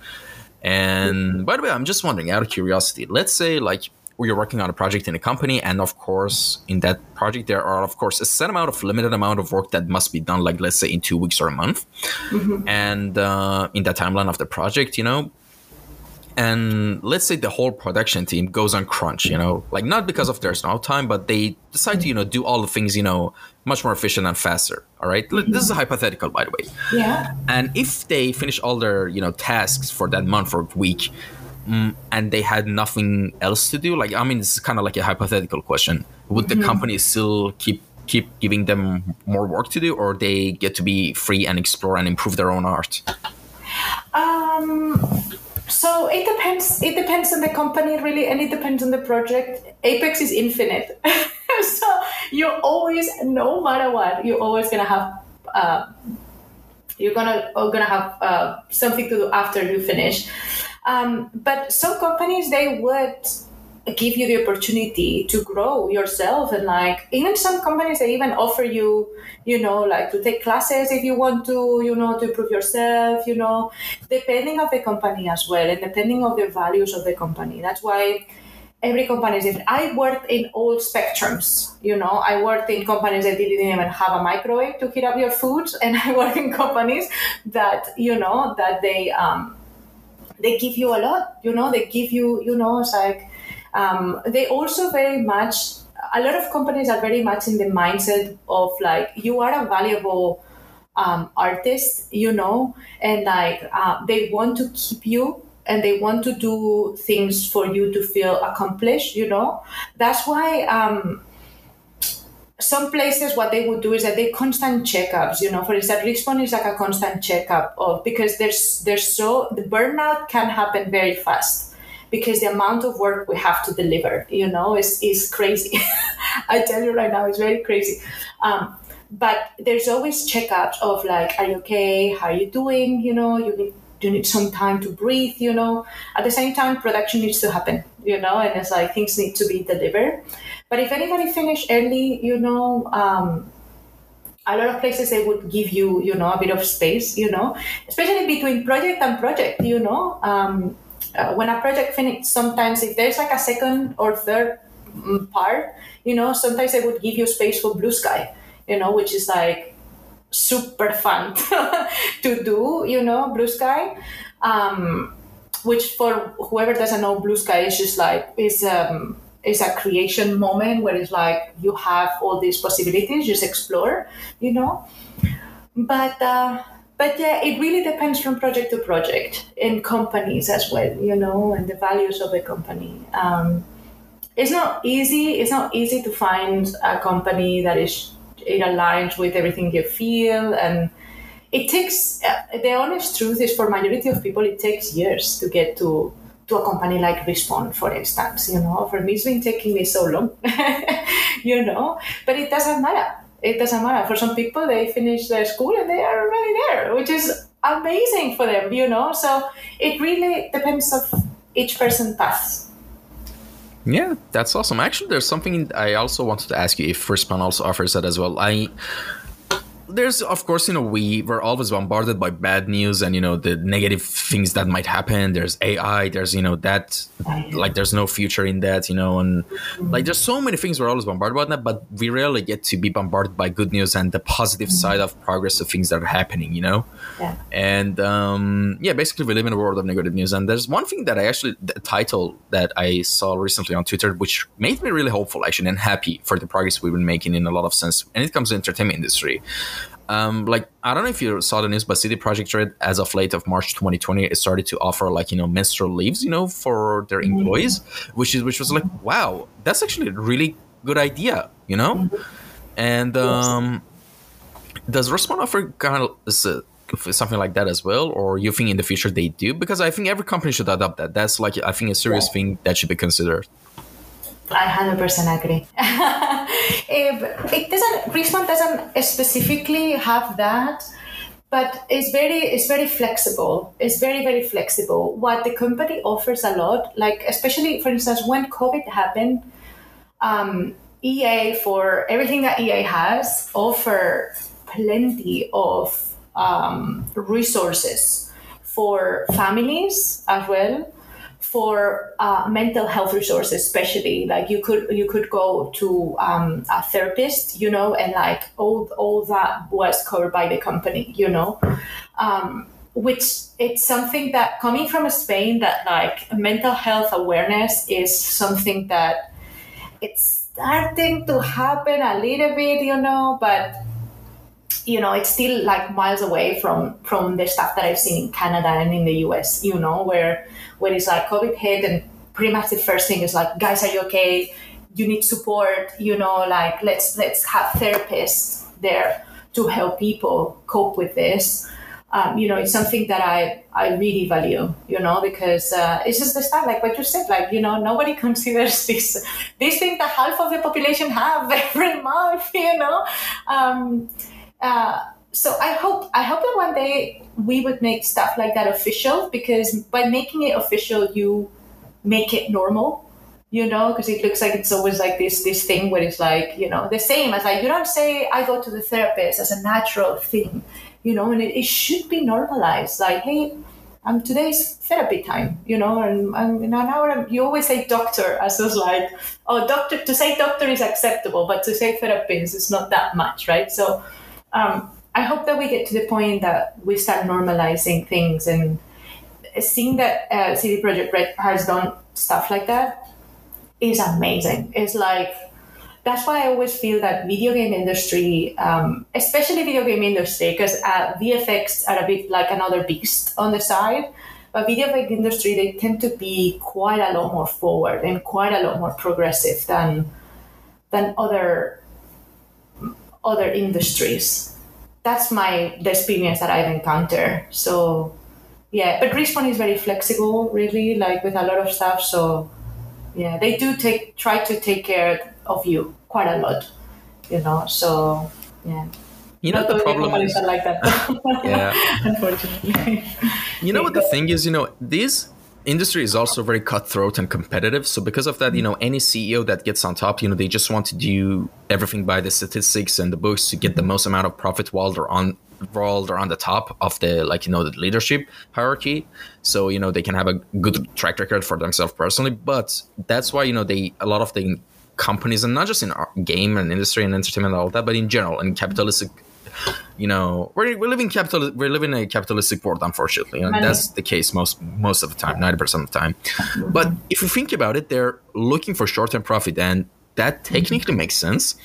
And by the way, I'm just wondering, out of curiosity, let's say like you're working on a project in a company, and of course, in that project, there are of course a set amount of limited amount of work that must be done, like let's say in two weeks or a month. Mm-hmm. And uh, in that timeline of the project, you know, and let's say the whole production team goes on crunch you know like not because of there's no time but they decide to you know do all the things you know much more efficient and faster all right this is a hypothetical by the way yeah and if they finish all their you know tasks for that month or week um, and they had nothing else to do like i mean it's kind of like a hypothetical question would the mm-hmm. company still keep keep giving them more work to do or they get to be free and explore and improve their own art um so it depends. It depends on the company really, and it depends on the project. Apex is infinite, so you always, no matter what, you're always gonna have. Uh, you're gonna gonna have uh, something to do after you finish. Um, but some companies they would give you the opportunity to grow yourself and like even some companies they even offer you you know like to take classes if you want to you know to improve yourself you know depending of the company as well and depending of the values of the company that's why every company is different i worked in all spectrums you know. I worked in companies that didn't even have a microwave to heat up your food, and i work in companies that you know that they um they give you a lot you know. They give you you know it's like um, they also very much a lot of companies are very much in the mindset of like you are a valuable um, artist you know. And like uh, they want to keep you and they want to do things for you to feel accomplished you know that's why um, some places what they would do is that they constant checkups you know for instance respawn is like a constant checkup of because there's there's so the burnout can happen very fast because the amount of work we have to deliver, you know, is, is crazy. I tell you right now, it's very crazy. Um, but there's always checkups of like, are you okay? How are you doing? You know, you need you need some time to breathe, you know. At the same time, production needs to happen, you know, and it's like things need to be delivered. But if anybody finish early, you know, um, a lot of places they would give you, you know, a bit of space, you know, especially between project and project, you know. Um, uh, when a project finishes, sometimes if there's like a second or third mm, part, you know, sometimes they would give you space for blue sky, you know, which is like super fun to do, you know, blue sky. Um, which for whoever doesn't know, blue sky is just like is um is a creation moment where it's like you have all these possibilities, just explore, you know. But uh, but yeah, it really depends from project to project in companies as well, you know, and the values of the company. Um, it's not easy. It's not easy to find a company that is it aligns with everything you feel, and it takes. Uh, the honest truth is, for majority of people, it takes years to get to to a company like Respawn, for instance. You know, for me, it's been taking me so long. you know, but it doesn't matter it doesn't matter. For some people, they finish their school and they are already there, which is amazing for them, you know. So it really depends of each person's path. Yeah, that's awesome. Actually, there's something I also wanted to ask you if Respawn also offers that as well. I there's of course you know we were always bombarded by bad news and you know the negative things that might happen. There's ai there's you know that like there's no future in that you know and like there's so many things we're always bombarded by that but we rarely get to be bombarded by good news and the positive side of progress of things that are happening you know? Yeah. and um yeah basically we live in a world of negative news and there's one thing that i actually the title that i saw recently on twitter which made me really hopeful actually and happy for the progress we've been making in a lot of sense and it comes to the entertainment industry um, like I don't know if you saw the news, but CD Projekt Red, as of late of March 2020, it started to offer like you know menstrual leaves, you know, for their mm-hmm. employees, which is which was like, wow, that's actually a really good idea, you know, and um, does Respawn offer kind of something like that as well, or you think in the future they do? Because I think every company should adopt that. That's like I think a serious yeah. thing that should be considered. I hundred percent agree. it doesn't. Respawn doesn't specifically have that, but it's very it's very flexible. It's very very flexible. What the company offers a lot, like especially for instance when COVID happened, um, EA for everything that EA has offer plenty of um, resources for families as well for uh, mental health resources especially. Like you could you could go to um, a therapist you know and like all all that was covered by the company you know? Um, which it's something that coming from spain that like mental health awareness is something that it's starting to happen a little bit you know but you know it's still like miles away from from the stuff that i've seen in canada and in the us you know where where it's like covid hit and pretty much the first thing is like guys are you okay you need support you know like let's let's have therapists there to help people cope with this um, you know, it's something that I, I really value, you know, because uh, it's just the stuff like what you said, like, you know, nobody considers this, this thing that half of the population have every month, you know. Um, uh, so I hope I hope that one day we would make stuff like that official because by making it official, you make it normal. You know, because it looks like it's always like this this thing where it's like you know the same as like you don't say I go to the therapist as a natural thing, you know, and it, it should be normalized. Like, hey, um, today's therapy time, you know, and, and in an hour, you always say doctor as was like, oh, doctor, to say doctor is acceptable, but to say therapist is not that much, right? So um, I hope that we get to the point that we start normalizing things and seeing that uh, CD Projekt Red has done stuff like that is amazing. It's like that's why I always feel that video game industry, um, especially video game industry, because uh, VFX are a bit like another beast on the side. But video game industry, they tend to be quite a lot more forward and quite a lot more progressive than than other other industries. That's my the experience that I've encountered. So yeah, but Respawn is very flexible, really, like with a lot of stuff. So yeah, they do take try to take care of you quite a lot, you know. So yeah. You know Not the problem is like that. yeah. Unfortunately. You know what the thing is, you know, these industry is also very cutthroat and competitive. So because of that, you know, any CEO that gets on top, you know, they just want to do everything by the statistics and the books to get the most amount of profit while they're on while they're on the top of the like you know the leadership hierarchy so you know they can have a good track record for themselves personally but that's why you know they a lot of the companies and not just in game and industry and entertainment and all that but in general in capitalistic you know we're, we're living capital we're living in a capitalistic world unfortunately. And that's the case most most of the time 90% of the time. But if you think about it they're looking for short-term profit and that technically makes sense.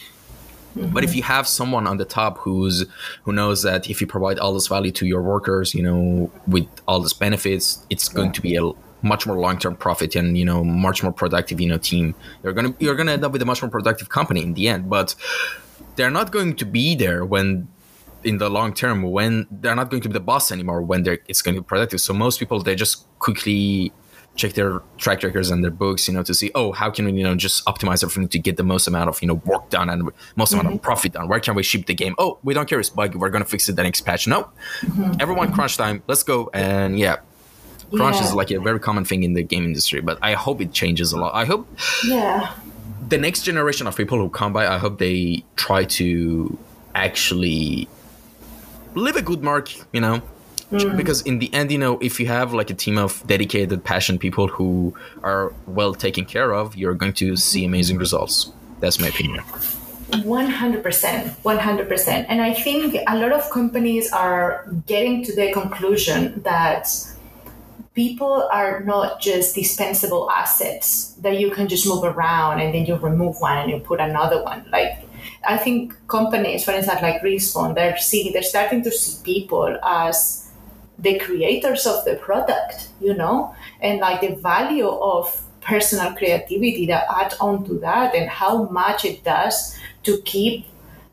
Mm-hmm. But if you have someone on the top who's who knows that if you provide all this value to your workers, you know, with all these benefits, it's going to be a much more long-term profit and you know much more productive you know team. You're gonna you're gonna end up with a much more productive company in the end, but they're not going to be there when in the long term when they're not going to be the boss anymore when they're it's going to be productive. So most people they just quickly check their track records and their books you know to see oh how can we you know just optimize everything to get the most amount of you know work done and most mm-hmm. amount of mm-hmm. profit done? Where can we ship the game? Oh we don't care. It's buggy. We're going to fix it the next patch. No mm-hmm. everyone crunch time. Let's go. And yeah crunch yeah. is like a very common thing in the game industry but i hope it changes a lot. I hope yeah. the next generation of people who come by i hope they try to actually leave a good mark, you know, mm. because in the end, you know, if you have like a team of dedicated, passionate people who are well taken care of, you're going to see amazing results. That's my opinion. 100% 100% and i think a lot of companies are getting to the conclusion that people are not just dispensable assets that you can just move around and then you remove one and you put another one like I think companies, for instance, like Respawn, they're seeing, they're starting to see people as the creators of the product, you know, and like the value of personal creativity that add on to that and how much it does to keep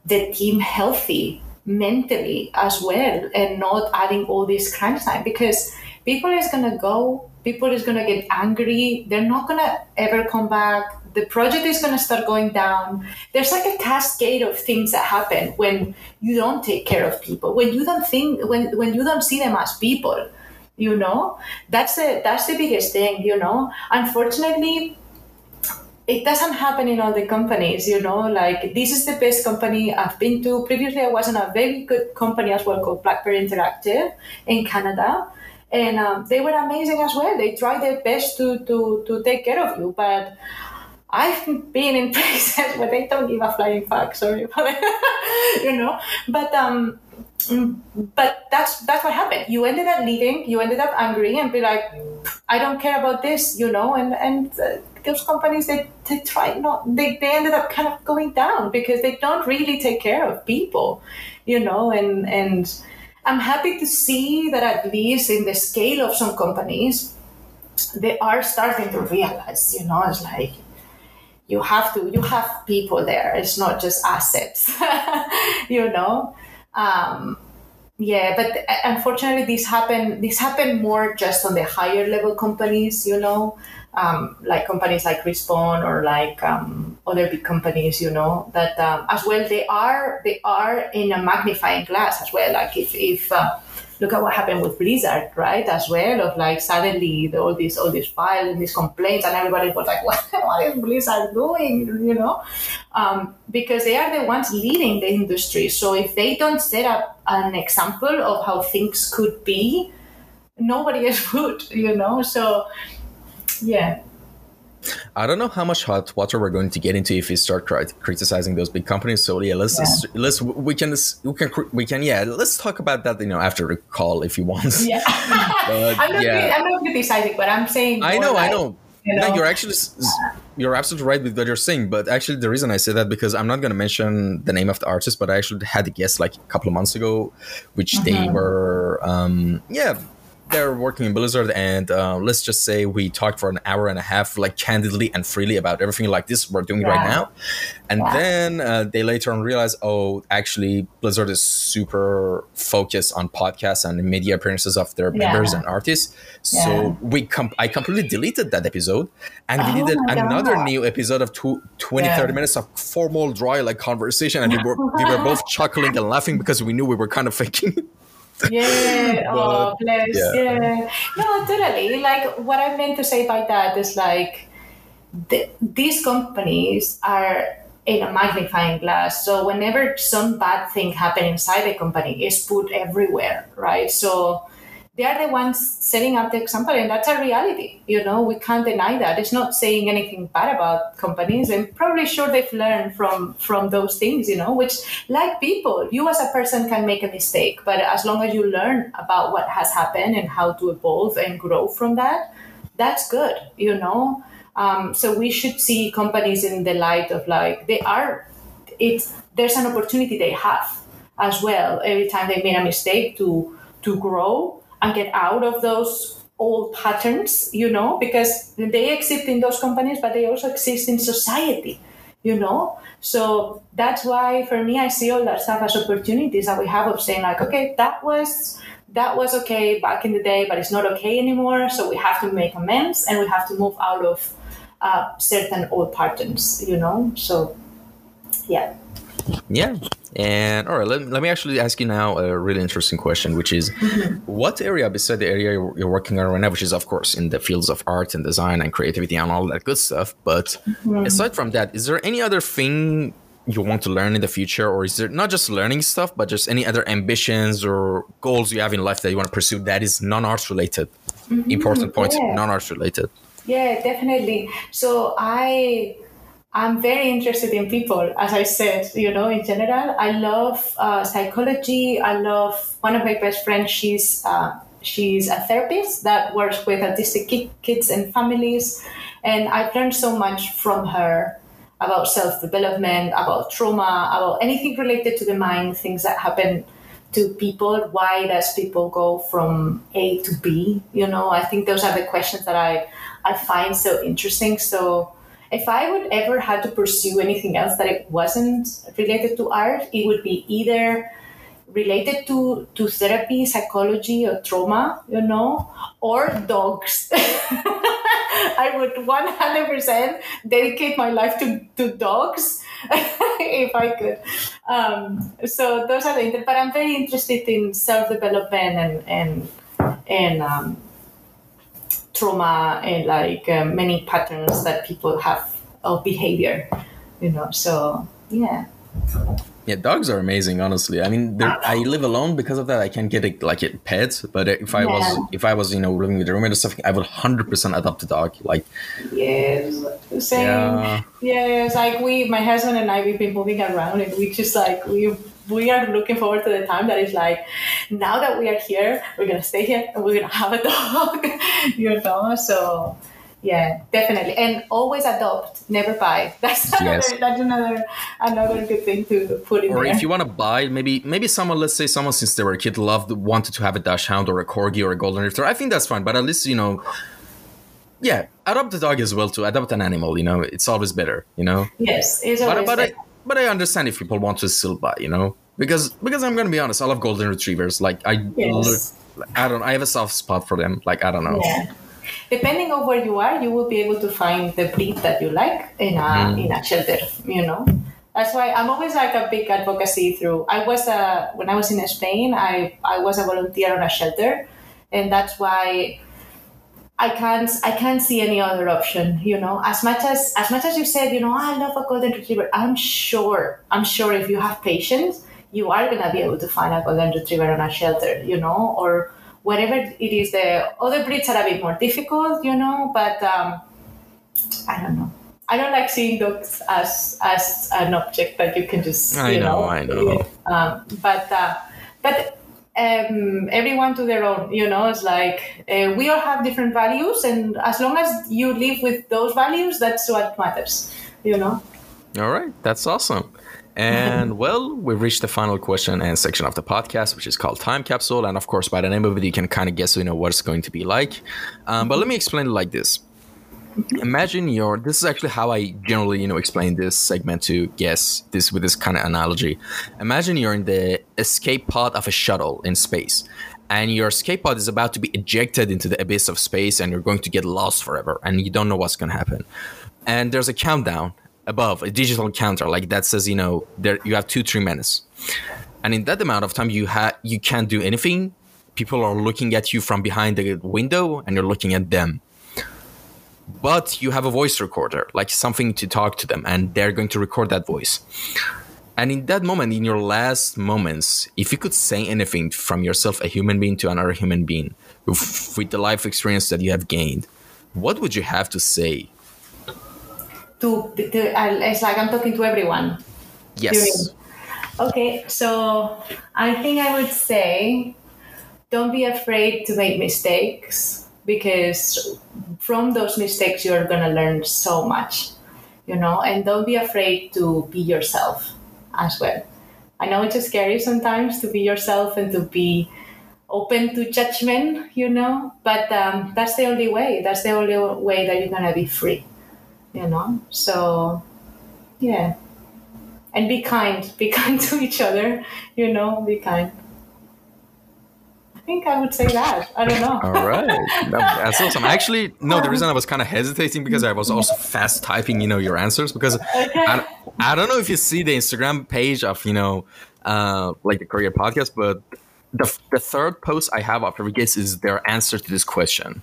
the team healthy mentally as well and not adding all this crunch time because people is gonna go people is gonna get angry. They're not gonna ever come back the project is going to start going down there's like a cascade of things that happen when you don't take care of people when you don't think when when you don't see them as people you know that's the that's the biggest thing you know unfortunately it doesn't happen in all the companies, you know, like this is the best company I've been to. Previously, I was in a very good company as well called Blackbird Interactive in Canada. And um, they were amazing as well. They tried their best to, to, to take care of you. But I've been in places where they don't give a flying fuck, sorry, you know. But um, but that's that's what happened. You ended up leaving. You ended up angry and be like, I don't care about this, you know. And and uh, those companies they, they try not they, they ended up kind of going down because they don't really take care of people you know and and i'm happy to see that at least in the scale of some companies they are starting to realize you know it's like you have to you have people there. It's not just assets you know? Um, yeah but uh, unfortunately this happen this happen more just on the higher level companies you know? Um, like companies like Respawn or like um, other big companies, you know, that um, as well they are they are in a magnifying glass as well. Like if if uh, look at what happened with Blizzard, right? As well of like suddenly all these all these files and these complaints, and everybody was like, what, what is Blizzard doing? You know, um, because they are the ones leading the industry. So if they don't set up an example of how things could be, nobody else would. You know, so yeah. I don't know how much hot water we're going to get into if we start criticizing those big companies. So yeah, let's yeah. let's we can we can we can yeah let's talk about that you know after the call if you want. Yeah, I'm not yeah. I'm not criticizing, but I'm saying. I know, like, I know. You know? No, you're actually you're absolutely right with what you're saying. But actually, the reason I say that because I'm not going to mention the name of the artist, but I actually had a guest like a couple of months ago, which mm-hmm. they were um yeah they're working in Blizzard, and uh, let's just say we talked for an hour and a half, like candidly and freely about everything like this we're doing yeah. right now. And yeah. then uh, they later on realize, oh, actually, Blizzard is super focused on podcasts and media appearances of their yeah. members and artists. So we com- I completely deleted that episode, and we oh did another God. new episode of two, 20, 30 minutes of formal, dry like conversation, and we were we were both chuckling and laughing because we knew we were kind of faking yeah oh bless yeah. yeah. no totally like what i meant to say by that is like the, these companies are in a magnifying glass so whenever some bad thing happen inside the company it's put everywhere right so they are the ones setting up the example and that's a reality. You know we can't deny that. It's not saying anything bad about companies and probably sure they've learned from from those things you know which like people you as a person can make a mistake but as long as you learn about what has happened and how to evolve and grow from that that's good you know? Um, so we should see companies in the light of like they are it's there's an opportunity they have as well every time they made a mistake to to grow and get out of those old patterns, you know, because they exist in those companies, but they also exist in society, you know. So that's why for me I see all that stuff as opportunities that we have of saying like, okay, that was that was okay back in the day, but it's not okay anymore. So we have to make amends and we have to move out of uh, certain old patterns, you know. So yeah. Yeah, and all right, let, let me actually ask you now a really interesting question, which is mm-hmm. what area beside the area you're, you're, working on right now, which is, of course, in the fields of art and design and creativity and all that good stuff. But mm-hmm. aside from that, is there any other thing you want to learn in the future? Or is there not just learning stuff, but just any other ambitions or goals you have in life that you want to pursue that is non arts related? Mm-hmm. Important point, yeah. non arts related. Yeah, definitely. So I I'm very interested in people, as I said, you know, in general. I love uh, psychology. I love one of my best friends. She's uh, she's a therapist that works with autistic kids and families, and I've learned so much from her about self development, about trauma, about anything related to the mind, things that happen to people. Why does people go from A to B? You know, I think those are the questions that I I find so interesting. So if I would ever have to pursue anything else that it wasn't related to art, it would be either related to to therapy, psychology, or trauma, you know, or dogs. I would 100% dedicate my life to, to dogs if I could. Um, so those are the, but I'm very interested in self development and, and, and, um, trauma and like uh, many patterns that people have of behavior, you know. So yeah. Yeah, dogs are amazing. Honestly, I mean, I live alone because of that. I can't get a, like a pet, but if I yeah. was if I was you know living with a roommate or something, I would hundred percent adopt a dog. Like yes, same. Yeah. Yes, like we, my husband and I, we've been moving around, and we just like we we are looking forward to the time that is like now that we are here, we're gonna stay here and we're gonna have a dog. you know, so yeah definitely and always adopt never buy that's another yes. that's another another good thing to put in or there. if you want to buy maybe maybe someone let's say someone since they were a kid loved wanted to have a dachshund or a corgi or a golden retriever i think that's fine but at least you know yeah adopt a dog as well to adopt an animal you know it's always better you know yes it's always but, but better. I, but I understand if people want to still buy, you know, because because I'm gonna be honest, I love golden retrievers. Like I, yes. look, I don't, I have a soft spot for them. Like I don't know. Yeah depending on where you are, you will be able to find the breed that you like in a mm. in a shelter. You know, that's why I'm always like a big advocacy through. I was a when I was in Spain, I I was a volunteer on a shelter, and that's why. I can't I can't see any other option, you know. As much as as much as you said, you know, I love a golden retriever. I'm sure I'm sure if you have patience, you are gonna be able to find a golden retriever on a shelter, you know, or whatever it is. The other breeds are a bit more difficult, you know, but um, I don't know. I don't like seeing dogs as as an object that you can just I you know, know I know. Um, but uh, but um, everyone to their own. You know, it's like uh, we all have different values, and as long as you live with those values, that's what matters. You know. All right, that's awesome. And well, we've reached the final question and section of the podcast, which is called Time Capsule. And of course, by the name of it, you can kind of guess, you know, what it's going to be like. Um, but let me explain it like this. Imagine your. This is actually how I generally, you know, explain this segment to guess this with this kind of analogy. Imagine you're in the escape pod of a shuttle in space, and your escape pod is about to be ejected into the abyss of space, and you're going to get lost forever, and you don't know what's going to happen. And there's a countdown, above a digital counter like that says you know there you have two three minutes and in that amount of time you have you can't do anything people are looking at you from behind the window and you're looking at them but you have a voice recorder like something to talk to them and they're going to record that voice and in that moment in your last moments if you could say anything from yourself a human being to another human being with, with the life experience that you have gained what would you have to say to, to uh, it's like I'm talking to everyone. Yes. Okay, so I think I would say don't be afraid to make mistakes because from those mistakes you're going to learn so much, you know, and don't be afraid to be yourself as well. I know it's scary sometimes to be yourself and to be open to judgment, you know, but um, that's the only way. That's the only way that you're going to be free you know? So yeah. And be kind. Be kind to each other you know? Be kind I think I would say that. I don't know. All right, that's awesome. Actually, no. The reason I was kind of hesitating because I was also fast typing, you know, your answers because okay. I, I don't know if you see the Instagram page of you know, uh, like the Kouryer Podcast, but the the third post I have after we guess is their answer to this question.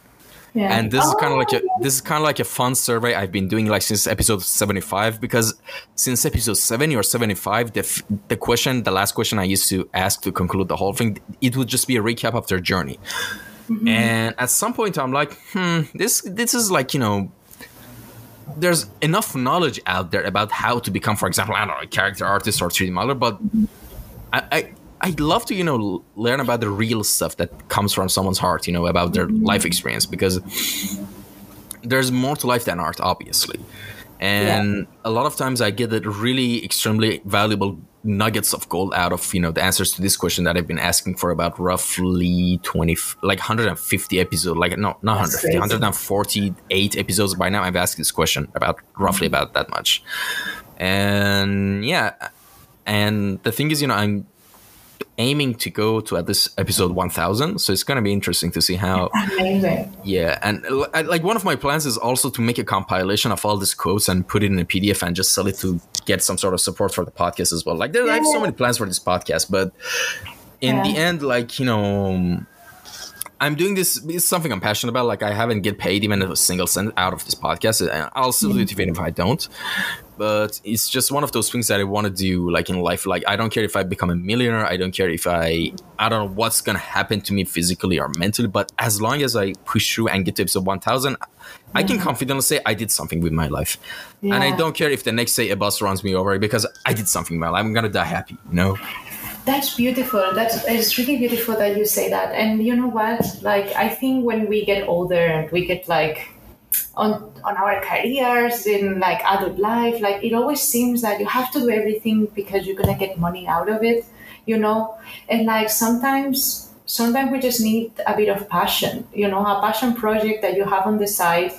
Yeah. And this oh. is kind of like a this is kind of like a fun survey I've been doing like since episode 75 because since episode 70 or 75 the the question the last question I used to ask to conclude the whole thing it would just be a recap of their journey. Mm-hmm. And at some point I'm like, hmm, this this is like, you know, there's enough knowledge out there about how to become, for example, I don't know, a character artist or 3D modeler, but I, I I'd love to, you know, learn about the real stuff that comes from someone's heart, you know, about their mm-hmm. life experience because there's more to life than art, obviously. And yeah. a lot of times I get the really extremely valuable nuggets of gold out of, you know, the answers to this question that I've been asking for about roughly 20, like 150 episodes, like, no, not 150, 148 episodes by now. I've asked this question about roughly mm-hmm. about that much. And yeah. And the thing is, you know, I'm aiming to go to at this episode 1000 so it's going to be interesting to see how Amazing. yeah and like one of my plans is also to make a compilation of all these quotes and put it in a pdf and just sell it to get some sort of support for the podcast as well like there, i have so many plans for this podcast but in the end like you know I'm doing this. It's something I'm passionate about. Like I haven't get paid even a single cent out of this podcast. and I'll still do it mm-hmm. even if I don't. But it's just one of those things that I want to do. Like in life, like I don't care if I become a millionaire. I don't care if I. I don't know what's gonna happen to me physically or mentally. But as long as I push through and get to episode 1000, I can confidently say I did something with my life. And I don't care if the next day a bus runs me over because I did something life. I'm gonna die happy. You know. That's beautiful. That's it's really beautiful that you say that. And you know what? Like I think when we get older and we get like on on our careers in like adult life, like it always seems that you have to do everything because you're gonna get money out of it, you know? And like sometimes sometimes we just need a bit of passion, you know, a passion project that you have on the side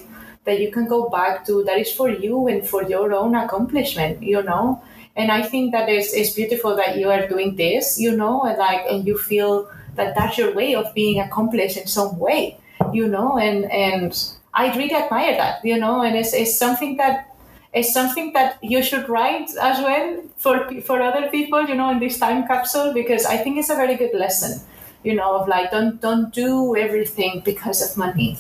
that you can go back to that is for you and for your own accomplishment, you know? and I think that is it's beautiful that you are doing this, you know, and like and you feel that that's your way of being accomplished in some way, you know, and and I really admire that, you know, and it's, it's something that it's something that you should write as well for for other people, you know, in this time capsule because I think it's a very good lesson, you know, of like don't don't do everything because of money.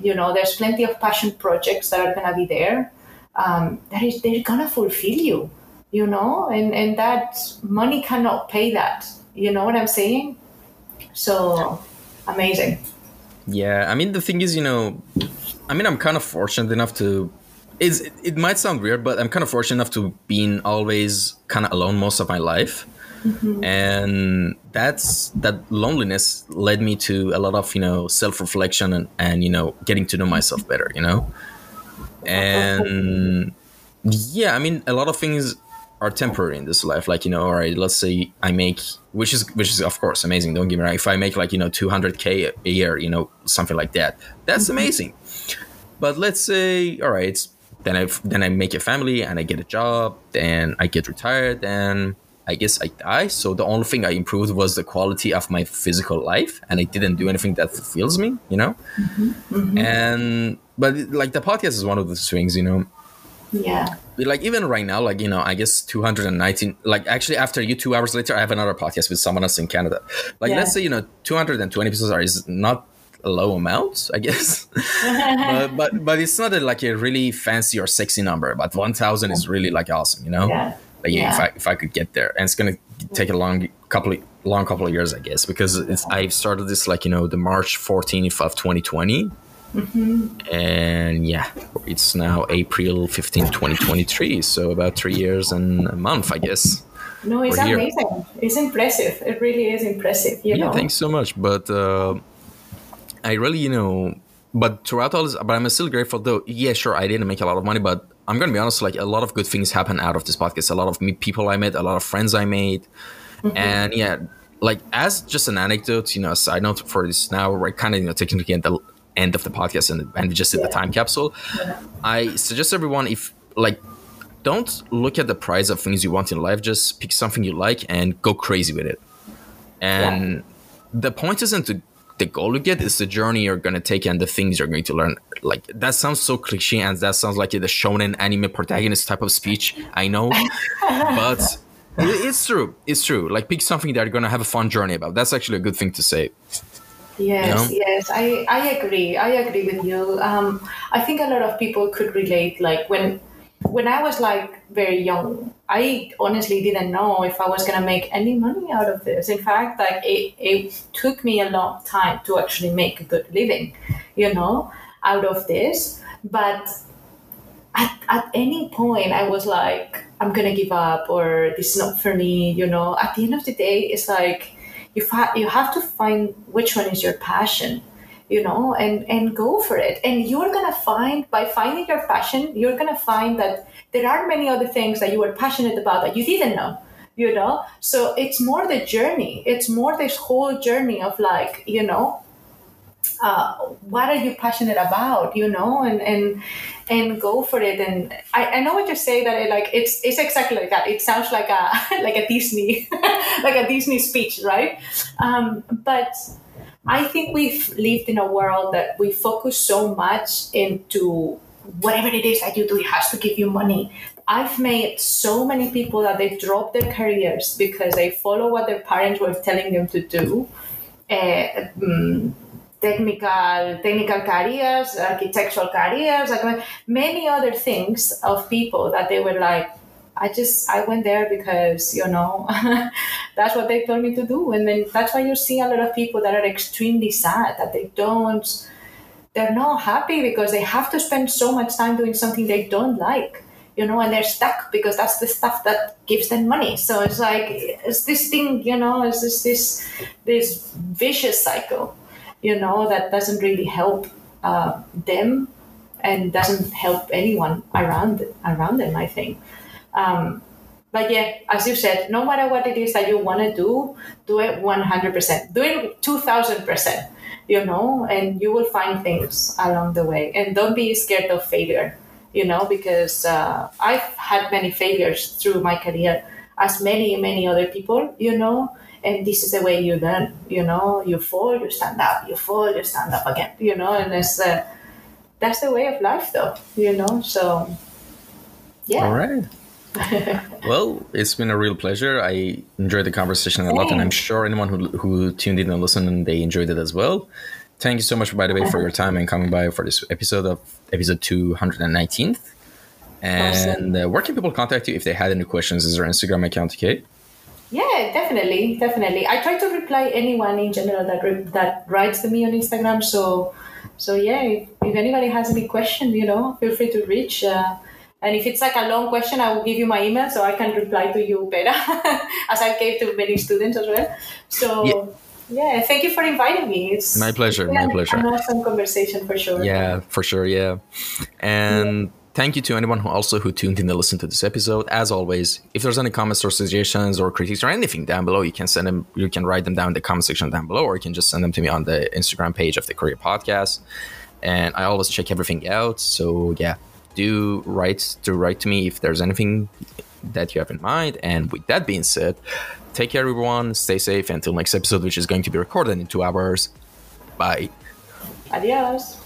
You know, there's plenty of passion projects that are gonna be there. Um, that is they're gonna fulfill you you know and and that money cannot pay that you know what i'm saying so amazing Yeah, I mean the thing is, you know, I mean I'm kind of fortunate enough to. Is it, might sound weird, but I'm kind of fortunate enough to being always kind of alone most of my life, mm-hmm. and that's that loneliness led me to a lot of you know self reflection and and you know getting to know myself better, you know, and yeah, I mean a lot of things are temporary in this life. Like you know, all right, let's say I make, which is which is of course amazing. Don't get me wrong. If I make like you know 200k a year, you know something like that, that's mm-hmm. amazing. But let's say, all right, then I then I make a family and I get a job, then I get retired, then I guess I die. So the only thing I improved was the quality of my physical life, and I didn't do anything that fulfills me, you know. Mm-hmm. Mm-hmm. And but like the podcast is one of those things, you know yeah. Like even right now like you know i guess 219 like actually after you two hours later i have another podcast with someone else in canada. Like Yeah. let's say you know 220 episodes are is not a low amount i guess. But, but but it's not a, like a really fancy or sexy number but 1000 is really like awesome you know? Yeah. Like yeah. if I if I could get there, and it's gonna take a long couple of, long couple of years, I guess, because it's I've started this like you know the March 14th of 2020, and yeah, it's now April 15, 2023, so about three years and a month, I guess. no it's We're here. amazing it's impressive it really is impressive you Yeah, know thanks so much, but uh, I really you know. But throughout all this, but I'm still grateful though. Yeah, sure, I didn't make a lot of money, but I'm gonna be honest. Like a lot of good things happen out of this podcast. A lot of me, people I met, a lot of friends I made, and yeah, like as just an anecdote, you know, a side note for this now, we're kind of you know technically at the end of the podcast and and just did the time capsule. I suggest everyone if like don't look at the price of things you want in life. Just pick something you like and go crazy with it. And the point isn't to the goal you get is the journey you're gonna take and the things you're going to learn. Like that sounds so cliche and that sounds like the shonen anime protagonist type of speech. I know, but it's true. It's true. Like pick something that you're gonna have a fun journey about. That's actually a good thing to say. Yes, you yes, I, I agree. I agree with you. Um, I think a lot of people could relate. Like when when I was like very young, I honestly didn't know if I was gonna make any money out of this. In fact, like it, it took me a long time to actually make a good living, you know, out of this. But at, at any point I was like, I'm gonna give up or this is not for me, you know. At the end of the day, it's like you fa- you have to find which one is your passion, you know, and and go for it. And you're gonna find by finding your passion, you're gonna find that there are many other things that you were passionate about that you didn't know. You know, so it's more the journey. It's more this whole journey of like, you know, uh, what are you passionate about you know and and and go for it and I, I know what you say that it like it's it's exactly like that it sounds like a like a disney like a Disney speech, right? Um, but I think we've lived in a world that we focus so much into whatever it is that you do, it has to give you money. I've met so many people that they drop their careers because they follow what their parents were telling them to do. Uh, technical technical careers, architectural careers, many other things of people that they were like, I just I went there because you know that's what they told me to do, and then that's why you see a lot of people that are extremely sad that they don't they're not happy because they have to spend so much time doing something they don't like you know and they're stuck because that's the stuff that gives them money. So it's like it's this thing you know it's this this this vicious cycle you know that doesn't really help uh, them and doesn't help anyone around around them i think um, but yeah, as you said, no matter what it is that you want to do, do it 100%. Do it 2000% you know, and you will find things along the way. And don't be scared of failure, you know, because uh, I've had many failures through my career, as many, many other people, you know, and this is the way you learn, you know, you fall, you stand up, you fall, you stand up again, you know, and it's, uh, that's the way of life though, you know, so yeah. All right. well, it's been a real pleasure. I enjoyed the conversation a lot, and I'm sure anyone who, who tuned in and listened, they enjoyed it as well. Thank you so much, by the way, for your time and coming by for this episode of episode 219th. And uh, where can people contact you if they had any questions? Is there Instagram account, Kate? Yeah, definitely, definitely. I try to reply anyone in general that re- that writes to me on Instagram. So, so yeah, if, if anybody has any question, you know, feel free to reach. Uh, and if it's like a long question, I will give you my email so I can reply to you better, as I gave to many students as well. So. Yeah. Yeah, thank you for inviting me. It's my pleasure. My pleasure. An awesome conversation for sure. Yeah, for sure. Yeah, and yeah. Thank you to anyone who also who tuned in to listen to this episode. As always, if there's any comments or suggestions or critiques or anything down below, you can send them. You can write them down in the comment section down below, or you can just send them to me on the Instagram page of the Kouryer Podcast. And I always check everything out. So yeah, do write to write to me if there's anything that you have in mind. And with that being said, take care, everyone. Stay safe until next episode, which is going to be recorded in two hours. Bye. Adios.